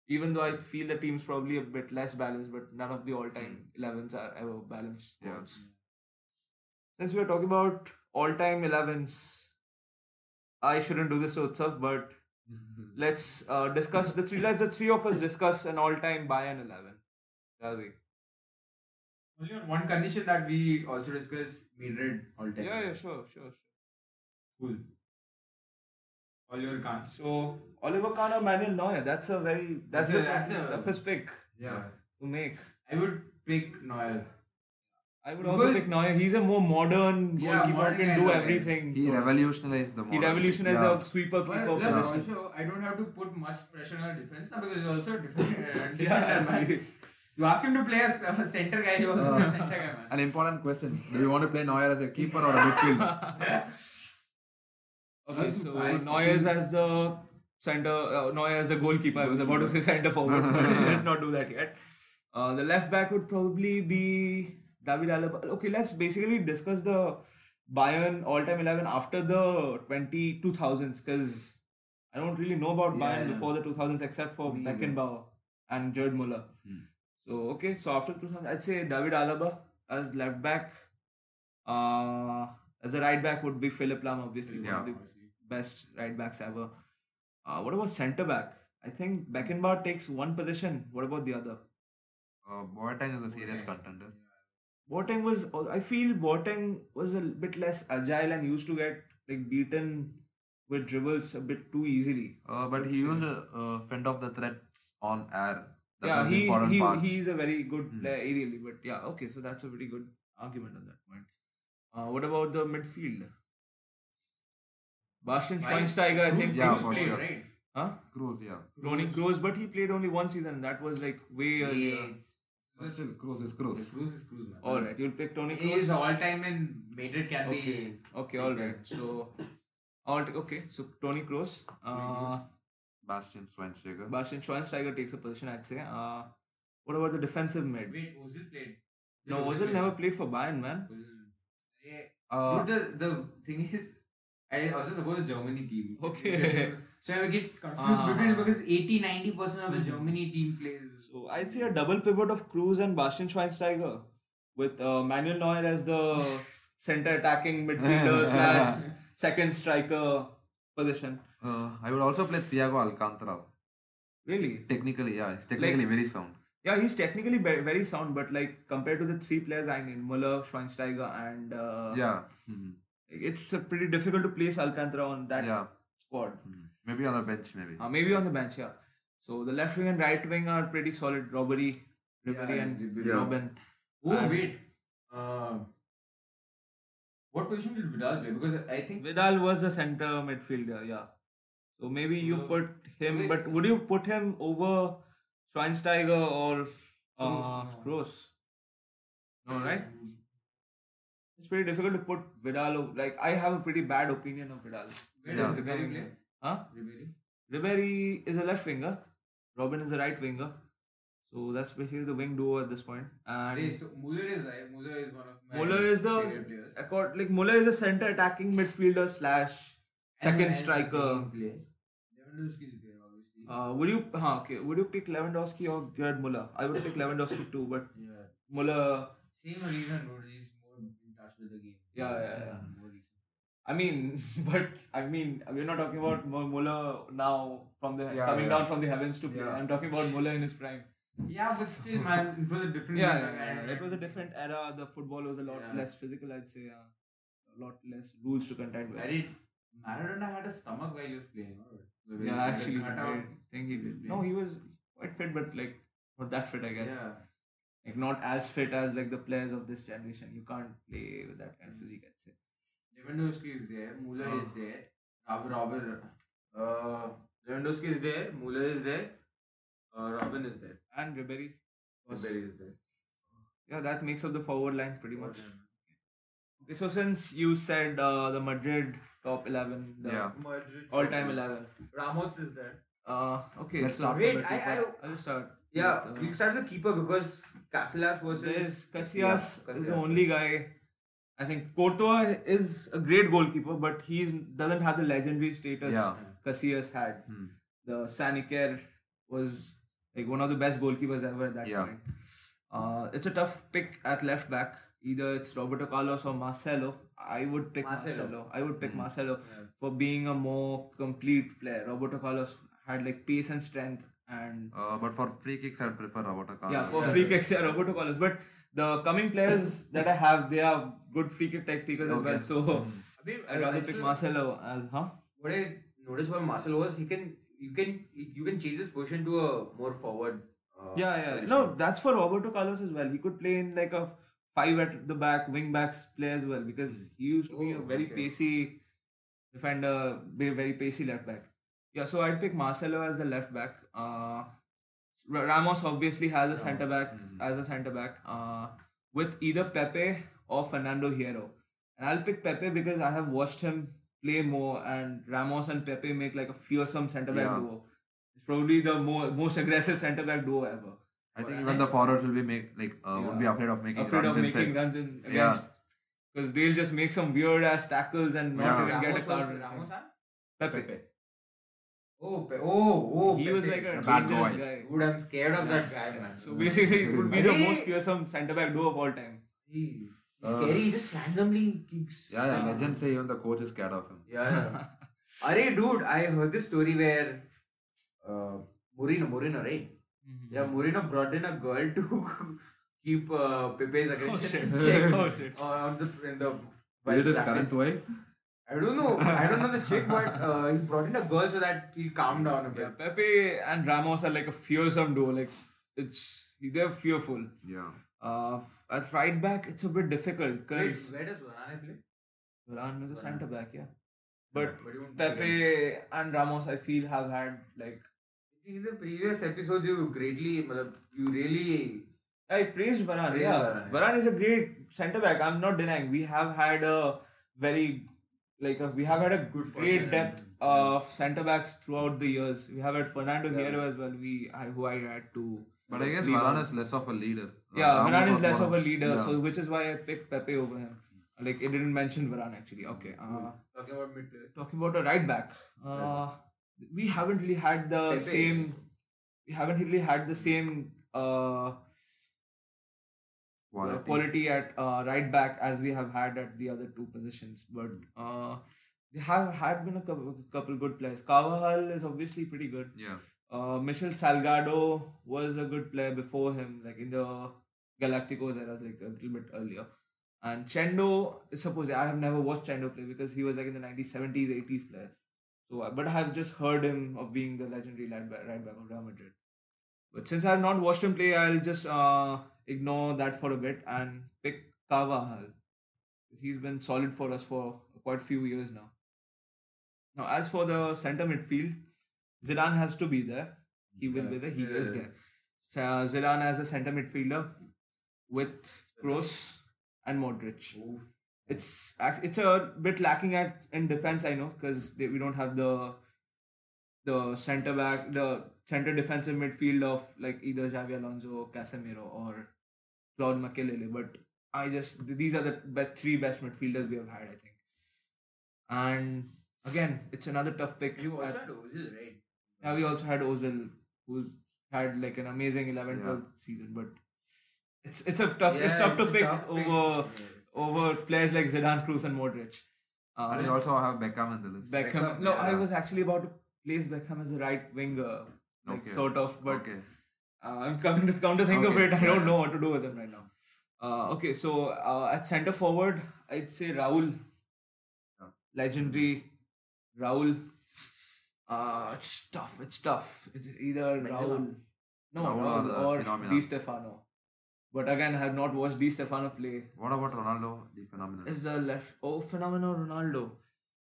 Even though I feel the team's probably a bit less balanced, but none of the all-time 11s are ever balanced Yeah. squads. Since we are talking about all-time 11s, I shouldn't do this to Utsav, but let's uh, discuss the three. Let's the three of us discuss an all-time Bayern 11. Shall we? Only on one condition that we also discuss Madrid all time. Yeah, yeah, sure, sure, sure. Cool. Oliver Kahn. So Oliver Kahn or Manuel Neuer, that's a very that's, That's a- the that's a- toughest pick Yeah. to make. I would pick Neuer. I would also pick Neuer. He's a more modern Yeah, goalkeeper modern can do everything. He so revolutionized the he revolutionized yeah. the sweeper But keeper plus position. also, I don't have to put much pressure on our defense now because he's also a defender. <laughs> Yeah, man. You ask him to play as a center guy, he also a center guy, man. An important question. Do you want to play Neuer as a keeper or a midfielder? <laughs> <laughs> Okay, so nice. Neuer as the center, uh, Neuer as the goalkeeper. I was about to say center forward, but let's not do that yet. Uh, the left back would probably be David Alaba. Okay, let's basically discuss the Bayern all-time 11 after the 20, 2000s because I don't really know about Bayern Yeah. before the 2000s except for Me. Beckenbauer and Gerd Muller. Hmm. So, okay, so after 2000, I'd say David Alaba as left back. Uh, as a right back would be Philipp Lahm, obviously one of the best right backs ever. Uh, what about centre back? I think Beckenbauer takes one position. What about the other? Uh, Boateng is a serious contender. Boateng was. I feel Boateng was a bit less agile and used to get like beaten with dribbles a bit too easily. Uh, but he used to uh, fend off the threats on air. That yeah, was the he he part. he's a very good Hmm. player aerially, but yeah, okay, so that's a pretty good argument on that point. Uh, what about the midfield? Bastian Schweinsteiger, I think, yeah, for played, sure. right? huh? Kroos, yeah. Toni Kroos, but he played only one season. That was like way earlier. Yates. But still, Kroos is Kroos Kroos. Kroos is Kroos, man. All right, you'll pick Toni He Kroos. is all time in Madrid can Okay, be. okay, all right. So, all okay. So Toni Kroos. Uh, Bastian Schweinsteiger. Bastian Schweinsteiger takes a position. I'd say. Uh, what about the defensive mid? Wait, Ozil played. No, Did Ozil play? never played for Bayern, man. Yeah. Uh, Dude, the, the thing is, I also support the Germany team. Okay. So I get confused Ah. between because 80 90% of the Germany team plays. So I'd say a double pivot of Kroos and Bastian Schweinsteiger, with uh, Manuel Neuer as the <laughs> center attacking <laughs> midfielder slash <laughs> second striker position. uh, I would also play Thiago Alcantara. Really? Technically, yeah, he's technically very sound. Yeah, he's technically very, very sound, but like compared to the three players I named, Muller, Schweinsteiger, and uh, yeah. Mhm. it's uh, pretty difficult to place Alcantara on that Yeah. squad. Mhm. Maybe on the bench, maybe. Uh, maybe on the bench, yeah. So the left wing and right wing are pretty solid. Robbery, Ribery, Yeah, and Ribery. Yeah. Robben. Oh, And- wait. Uh, what position did Vidal play? Because I think. Vidal was a center midfielder, yeah. So maybe you Uh, put him, wait. but would you put him over Schweinsteiger or uh, Kroos, no. Right? It's pretty difficult to put Vidal. Like I have a pretty bad opinion of Vidal. Where Yeah. does Ribery play? Huh? Ribery? Ribery is a left winger. Robben is a right winger. So that's basically the wing duo at this point. And Okay, so Muller is right. Muller is one of my Muller is the accord, like Muller is a center attacking midfielder slash second And- striker. team Play. Lewandowski is there, obviously. Uh, would you huh, okay? Would you pick Lewandowski or Gerd Muller? I would pick Lewandowski too, but yeah. Muller. Same reason, bro. He's more in touch with the game. Yeah, yeah, yeah. Reason. I mean, <laughs> but I mean, we're not talking about Mu- Muller now from the Yeah, coming yeah. down from the heavens to play. Yeah. I'm talking about Muller in his prime. Yeah, but still, man, it was a different Yeah, game, yeah, it was a different era. The football was a lot Yeah. less physical, I'd say. Uh, a lot less rules to contend with. I did. Maradona had a stomach while he was playing. or- Yeah, Like, actually, cut I think he he was did. No, he was quite fit, but like not that fit, I guess. Yeah. Like not as fit as like the players of this generation. You can't play with that kind of physique, I'd say. Lewandowski is there. Muller is there. Rob, Robben. Uh, Lewandowski is there. Muller is there. Uh, Robben is there. And Ribery. was- Ribery is there. Yeah, that makes up the forward line pretty much. Forward Okay, so since you said uh, the Madrid top eleven, the Yeah. Madrid. all-time eleven. Ramos is there. Uh, okay, Let's so Wait, from the I- I'll start. Yeah, with, uh, we'll start with the keeper because Casillas versus. There's Casillas Yeah, is the only guy. I think Courtois is a great goalkeeper, but he doesn't have the legendary status Yeah. Casillas had. Hmm. The Saniker was like one of the best goalkeepers ever at that Yeah. point. Uh, it's a tough pick at left back. Either it's Roberto Carlos or Marcelo. I would pick Marcelo. Marcelo. I would pick Marcelo Yeah. for being a more complete player. Roberto Carlos had like pace and strength and Uh, but for free kicks, I'd prefer Roberto Carlos. yeah, for Yeah. free kicks, yeah, Roberto Carlos. But the coming players that I have, they are good free kick tech takers as well. Okay. So Abhi, I'd rather pick a- Marcelo as huh? What I noticed about Marcelo was he can you can you can change his position to a more forward. Uh, Yeah, yeah. position. No, that's for Roberto Carlos as well. He could play in like a five at the back, wing backs play as well because he used to be a Oh, very okay. pacey defender, be a very pacey left back. Yeah, so I'd pick Marcelo as a left back. Uh, Ra- Ramos obviously has a centre back Mhm. as a centre back uh, with either Pepe or Fernando Hierro. And I'll pick Pepe because I have watched him play more, and Ramos and Pepe make like a fearsome centre back Yeah. duo. It's probably the more most aggressive centre back duo ever. I think Well, even I- the forwards will be make like uh, would be afraid of making afraid runs of making inside. runs in Yeah. against because they'll just make some weird ass tackles and not Yeah. even get a card. Ramos and Pepe. Pepe. Oh, oh, oh. He was like a A bad dangerous boy. guy. Dude, I'm scared of that guy, man. So basically, it would be the most fearsome centre back duo of all time. He, he's Uh, scary. He just randomly kicks. Yeah, yeah. Legends say even the coach is scared of him. Yeah. yeah. <laughs> Arey, dude, I heard this story where uh, Mourinho, Mourinho, right? Yeah, Mourinho brought in a girl to <laughs> keep uh, Pepe's aggression in shit. check <laughs> Oh, shit. on the in the. Is it his current wife? I don't know. I don't know the chick, but uh, he brought in a girl so that he'll calm down a bit. Yeah, Pepe and Ramos are like a fearsome duo. Like it's they're fearful. Yeah. Uh, at right back, it's a bit difficult because where does Varane play? Varane is a centre back, yeah. But But you won't pick him. Pepe and Ramos, I feel, have had like In the previous episodes, you greatly, matlab, you really. I praised Varane. Praised yeah, Varane. Varane is a great centre back. I'm not denying. We have had a very like a, we have had a Good great eleven. depth of centre backs throughout the years. We have had Fernando Yeah. Hierro as well. We I, who I had to. But I guess. Varane is less of a leader. Uh, Yeah, Ramos Varane is less of a leader, yeah. so which is why I picked Pepe over him. Like it didn't mention Varane actually. Okay. Uh, Talking about mid talking about a right back, uh, we haven't really had the Pepe. same. We haven't really had the same uh, Quality. quality at uh, right back as we have had at the other two positions. But uh, they have had been a couple, couple good players. Carvajal is obviously pretty good. Yeah. Uh, Michel Salgado was a good player before him, like in the Galacticos era, like a little bit earlier. And Chendo, suppose I have never watched Chendo play because he was like in the 90s, 70s, 80s player. So, but I have just heard him of being the legendary right back, right back of Real Madrid. But since I have not watched him play, I'll just uh, ignore that for a bit and pick Carvajal. He's been solid for us for quite a few years now. Now, as for the centre midfield, Zidane has to be there. He will be there. He is Yeah. there. So, Zidane as a centre midfielder with Kroos and Modric. It's it's a bit lacking at in defense. I know because we don't have the the centre back, the centre defensive midfield of like either Xabi Alonso, Casemiro, or Claude Makelele. But I just these are the best, three best midfielders we have had. I think. And again, it's another tough pick. You also at- had Ozil, right? yeah, we also had Ozil, who had like an amazing 11 Yeah. 12 season, but it's it's a tough it's tough to it's a pick tough over Yeah. over players like Zidane, Kroos, and Modric. Uh, And you also have Beckham in the list. Beckham. Beckham, No, I was actually about to place Beckham as a right winger, like Okay. sort of, but okay. uh, I'm coming to come to think of it, I don't know what to do with him right now. Uh, okay, so uh, at centre forward, I'd say Raul, Yeah. legendary Raul. Uh, it's tough. It's tough. It's either Benzema. Raul. No, Raul or Raul or? Di Stefano. But again, I have not watched Di Stefano play. What about Ronaldo, the phenomenon? Is the left? Oh, phenomenal Ronaldo.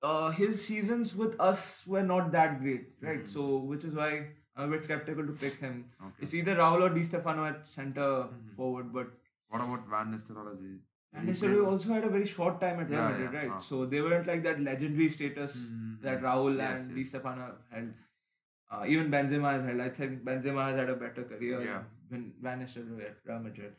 Uh, his seasons with us were not that great, right? So, which is why I'm a bit skeptical to pick him. Okay. It's either Raul or Di Stefano at center forward, but What about Van Nistelrooy? and Nistelrooy also had a very short time at Real Yeah, Madrid, yeah, right? uh. So they weren't like that legendary status Mhm, that. Raul Yes, and yes. Di Stefano have held. Uh, even Benzema has held. I think Benzema has had a better career Yeah. than Van Nistelrooy at Real Madrid.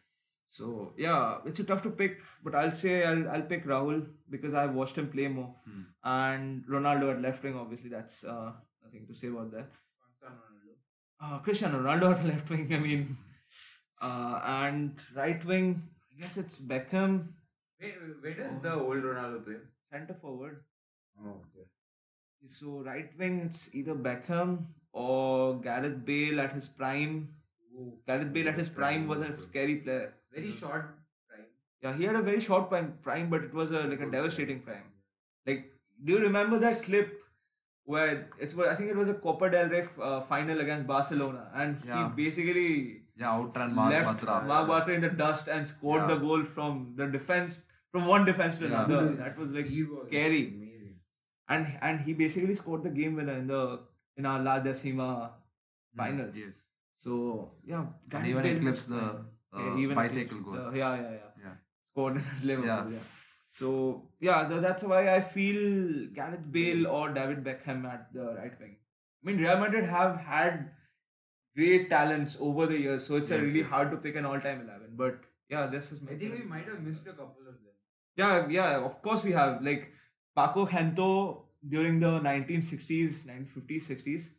So yeah, it's a tough to pick, but I'll say I'll I'll pick Raul because I've watched him play more, Hmm. and Ronaldo at left wing. Obviously, that's uh, nothing to say about that. Uh, Cristiano Ronaldo at <laughs> left wing. I mean, uh, and right wing. I guess it's Beckham, Wait, where does the old Ronaldo play? centre forward. Oh, okay. So right wing, it's either Beckham or Gareth Bale at his prime. Gareth Bale at his prime was a scary player. Very short prime. Yeah, he had a very short prime, prime but it was a like a devastating prime. Like, do you remember that clip where it was? I think it was a Copa del Rey uh, final against Barcelona, and Yeah. he basically Yeah, outran Mark left Bartra. Marc Bartra in the dust and scored Yeah. the goal from the defense from one defense to Yeah. another. That was like Speed was scary. Amazing. and and he basically scored the game winner in the in our La Decima Hmm, finals. Yes. So yeah, And even eclipsed the uh, Yeah, even bicycle eclipsed goal. the- yeah, yeah, yeah. Yeah. Scored against <laughs> Liverpool. Yeah. So yeah, tha- that's why I feel Gareth Bale hmm. or David Beckham at the right wing. I mean, Real Madrid have had great talents over the years, so it's a Yes, really hard to pick an all-time eleven. But yeah, this is. my I think we might have missed a couple of them. Yeah, yeah, of course we have. Like Paco Gento during the 1960s, 1950s, 60s,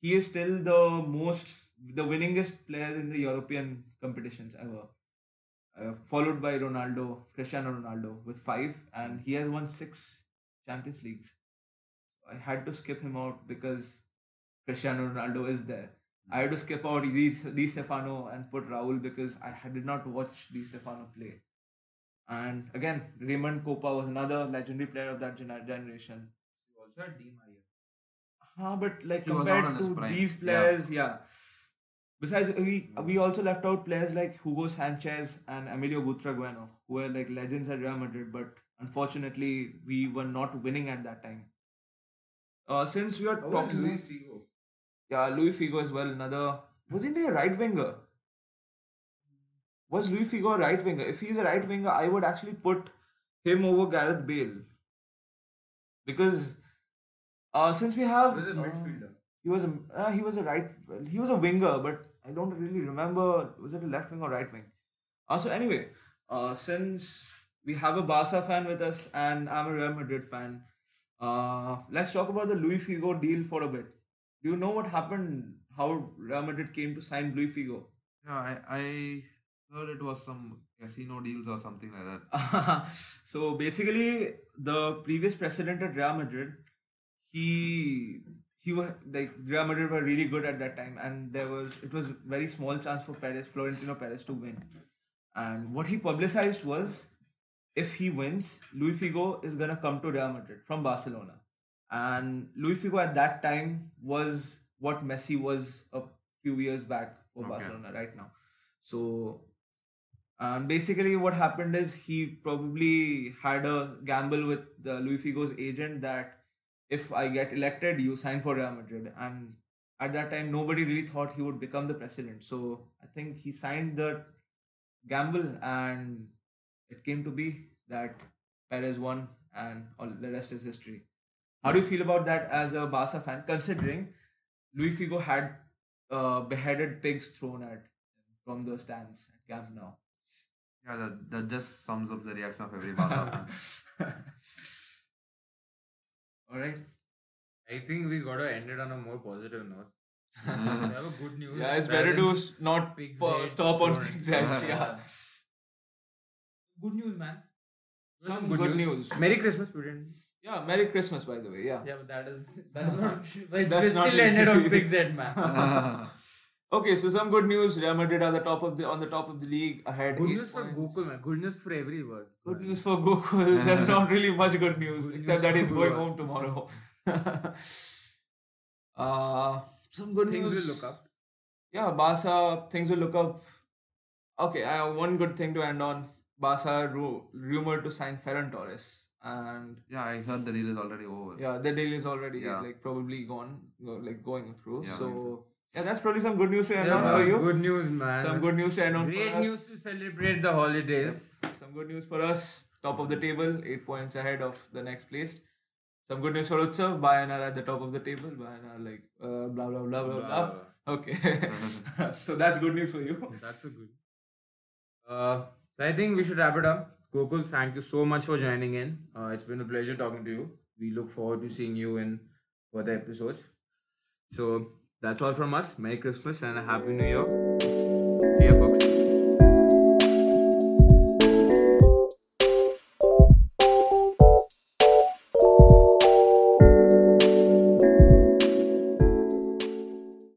he is still the most, the winningest player in the European competitions ever. Uh, followed by Ronaldo, Cristiano Ronaldo with five, and he has won six Champions Leagues. I had to skip him out because Cristiano Ronaldo is there. I had to skip out Di, Di Stefano and put Raul because I had- did not watch Di Stefano play. And again, Raymond Kopa was another legendary player of that gener- generation. We also had Di Maria. Huh, but like He compared not on his to these Yeah. players, yeah. Besides, we we also left out players like Hugo Sanchez and Emilio Butragueno, who were like legends at Real Madrid, but unfortunately, we were not winning at that time. Uh, since we are talking, Luis Figo? yeah, Luis Figo as well. Another wasn't he a right winger? Was Luis Figo a right winger? If he's a right winger, I would actually put him over Gareth Bale because uh, since we have He was a uh, he was a uh, he was a right he was a winger, but I don't really remember was it a left wing or right wing. Uh, so anyway, uh, since we have a Barca fan with us and I'm a Real Madrid fan, uh, let's talk about the Luis Figo deal for a bit. Do you know what happened? How Real Madrid came to sign Luis Figo? Yeah, I, I heard it was some casino deals or something like that. <laughs> so basically, the previous president at Real Madrid, he he was like Real Madrid were really good at that time, and there was it was very small chance for Perez, Florentino Perez, to win. And what he publicized was, if he wins, Luis Figo is gonna come to Real Madrid from Barcelona, and Luis Figo at that time was what Messi was a few years back for Okay. Barcelona right now. So and basically, what happened is he probably had a gamble with the Luis Figo's agent that if I get elected, you sign for Real Madrid. And at that time, nobody really thought he would become the president. So I think he signed the gamble, and it came to be that Perez won, and all the rest is history. How do you feel about that as a Barca fan, considering Luis Figo had uh, beheaded pigs thrown at him from the stands at Camp Nou? Yeah, that, that just sums up the reaction of every Barca fan. <laughs> All right. I think we gotta end it on a more positive note. <laughs> so I have a good news. Yeah, it's better to s- not pigs po- stop on thrown. pigs heads, <laughs> yeah. Good news, man. Some good news. Merry Christmas, student. Yeah, Merry Christmas, by the way. Yeah. Yeah, but that is that is not. <laughs> but it's That's still not really- ended on pig's head, man. Okay, so some good news. Real Madrid are the top of the on the top of the league ahead. Good news for. Gokul, man. Good news for everyone. Good news for Gokul. <laughs> There's not really much good news Good except news that he's going home tomorrow. <laughs> uh, some good Things news. will look up. yeah, Barca things will look up. Okay, I have one good thing to end on. Barca ru- rumored to sign Ferran Torres, and Yeah, I heard the deal is already over. yeah, the deal is already Yeah. like probably gone, like going through. Yeah. So yeah, that's probably some good news to end on for you. Good news, man. Some good news to end on Great news to celebrate the holidays. Some good news for us. Top of the table, eight points ahead of the next place. Some good news for Utsav. Bayern are at the top of the table. Bayern are like uh, blah blah blah blah blah. Blah, Okay, <laughs> so that's good news for you. That's a good. Uh, so I think we should wrap it up. Gokul, thank you so much for joining in. Uh, it's been a pleasure talking to you. We look forward to seeing you in further episodes. So that's all from us. Merry Christmas and a Happy New Year. See ya, folks.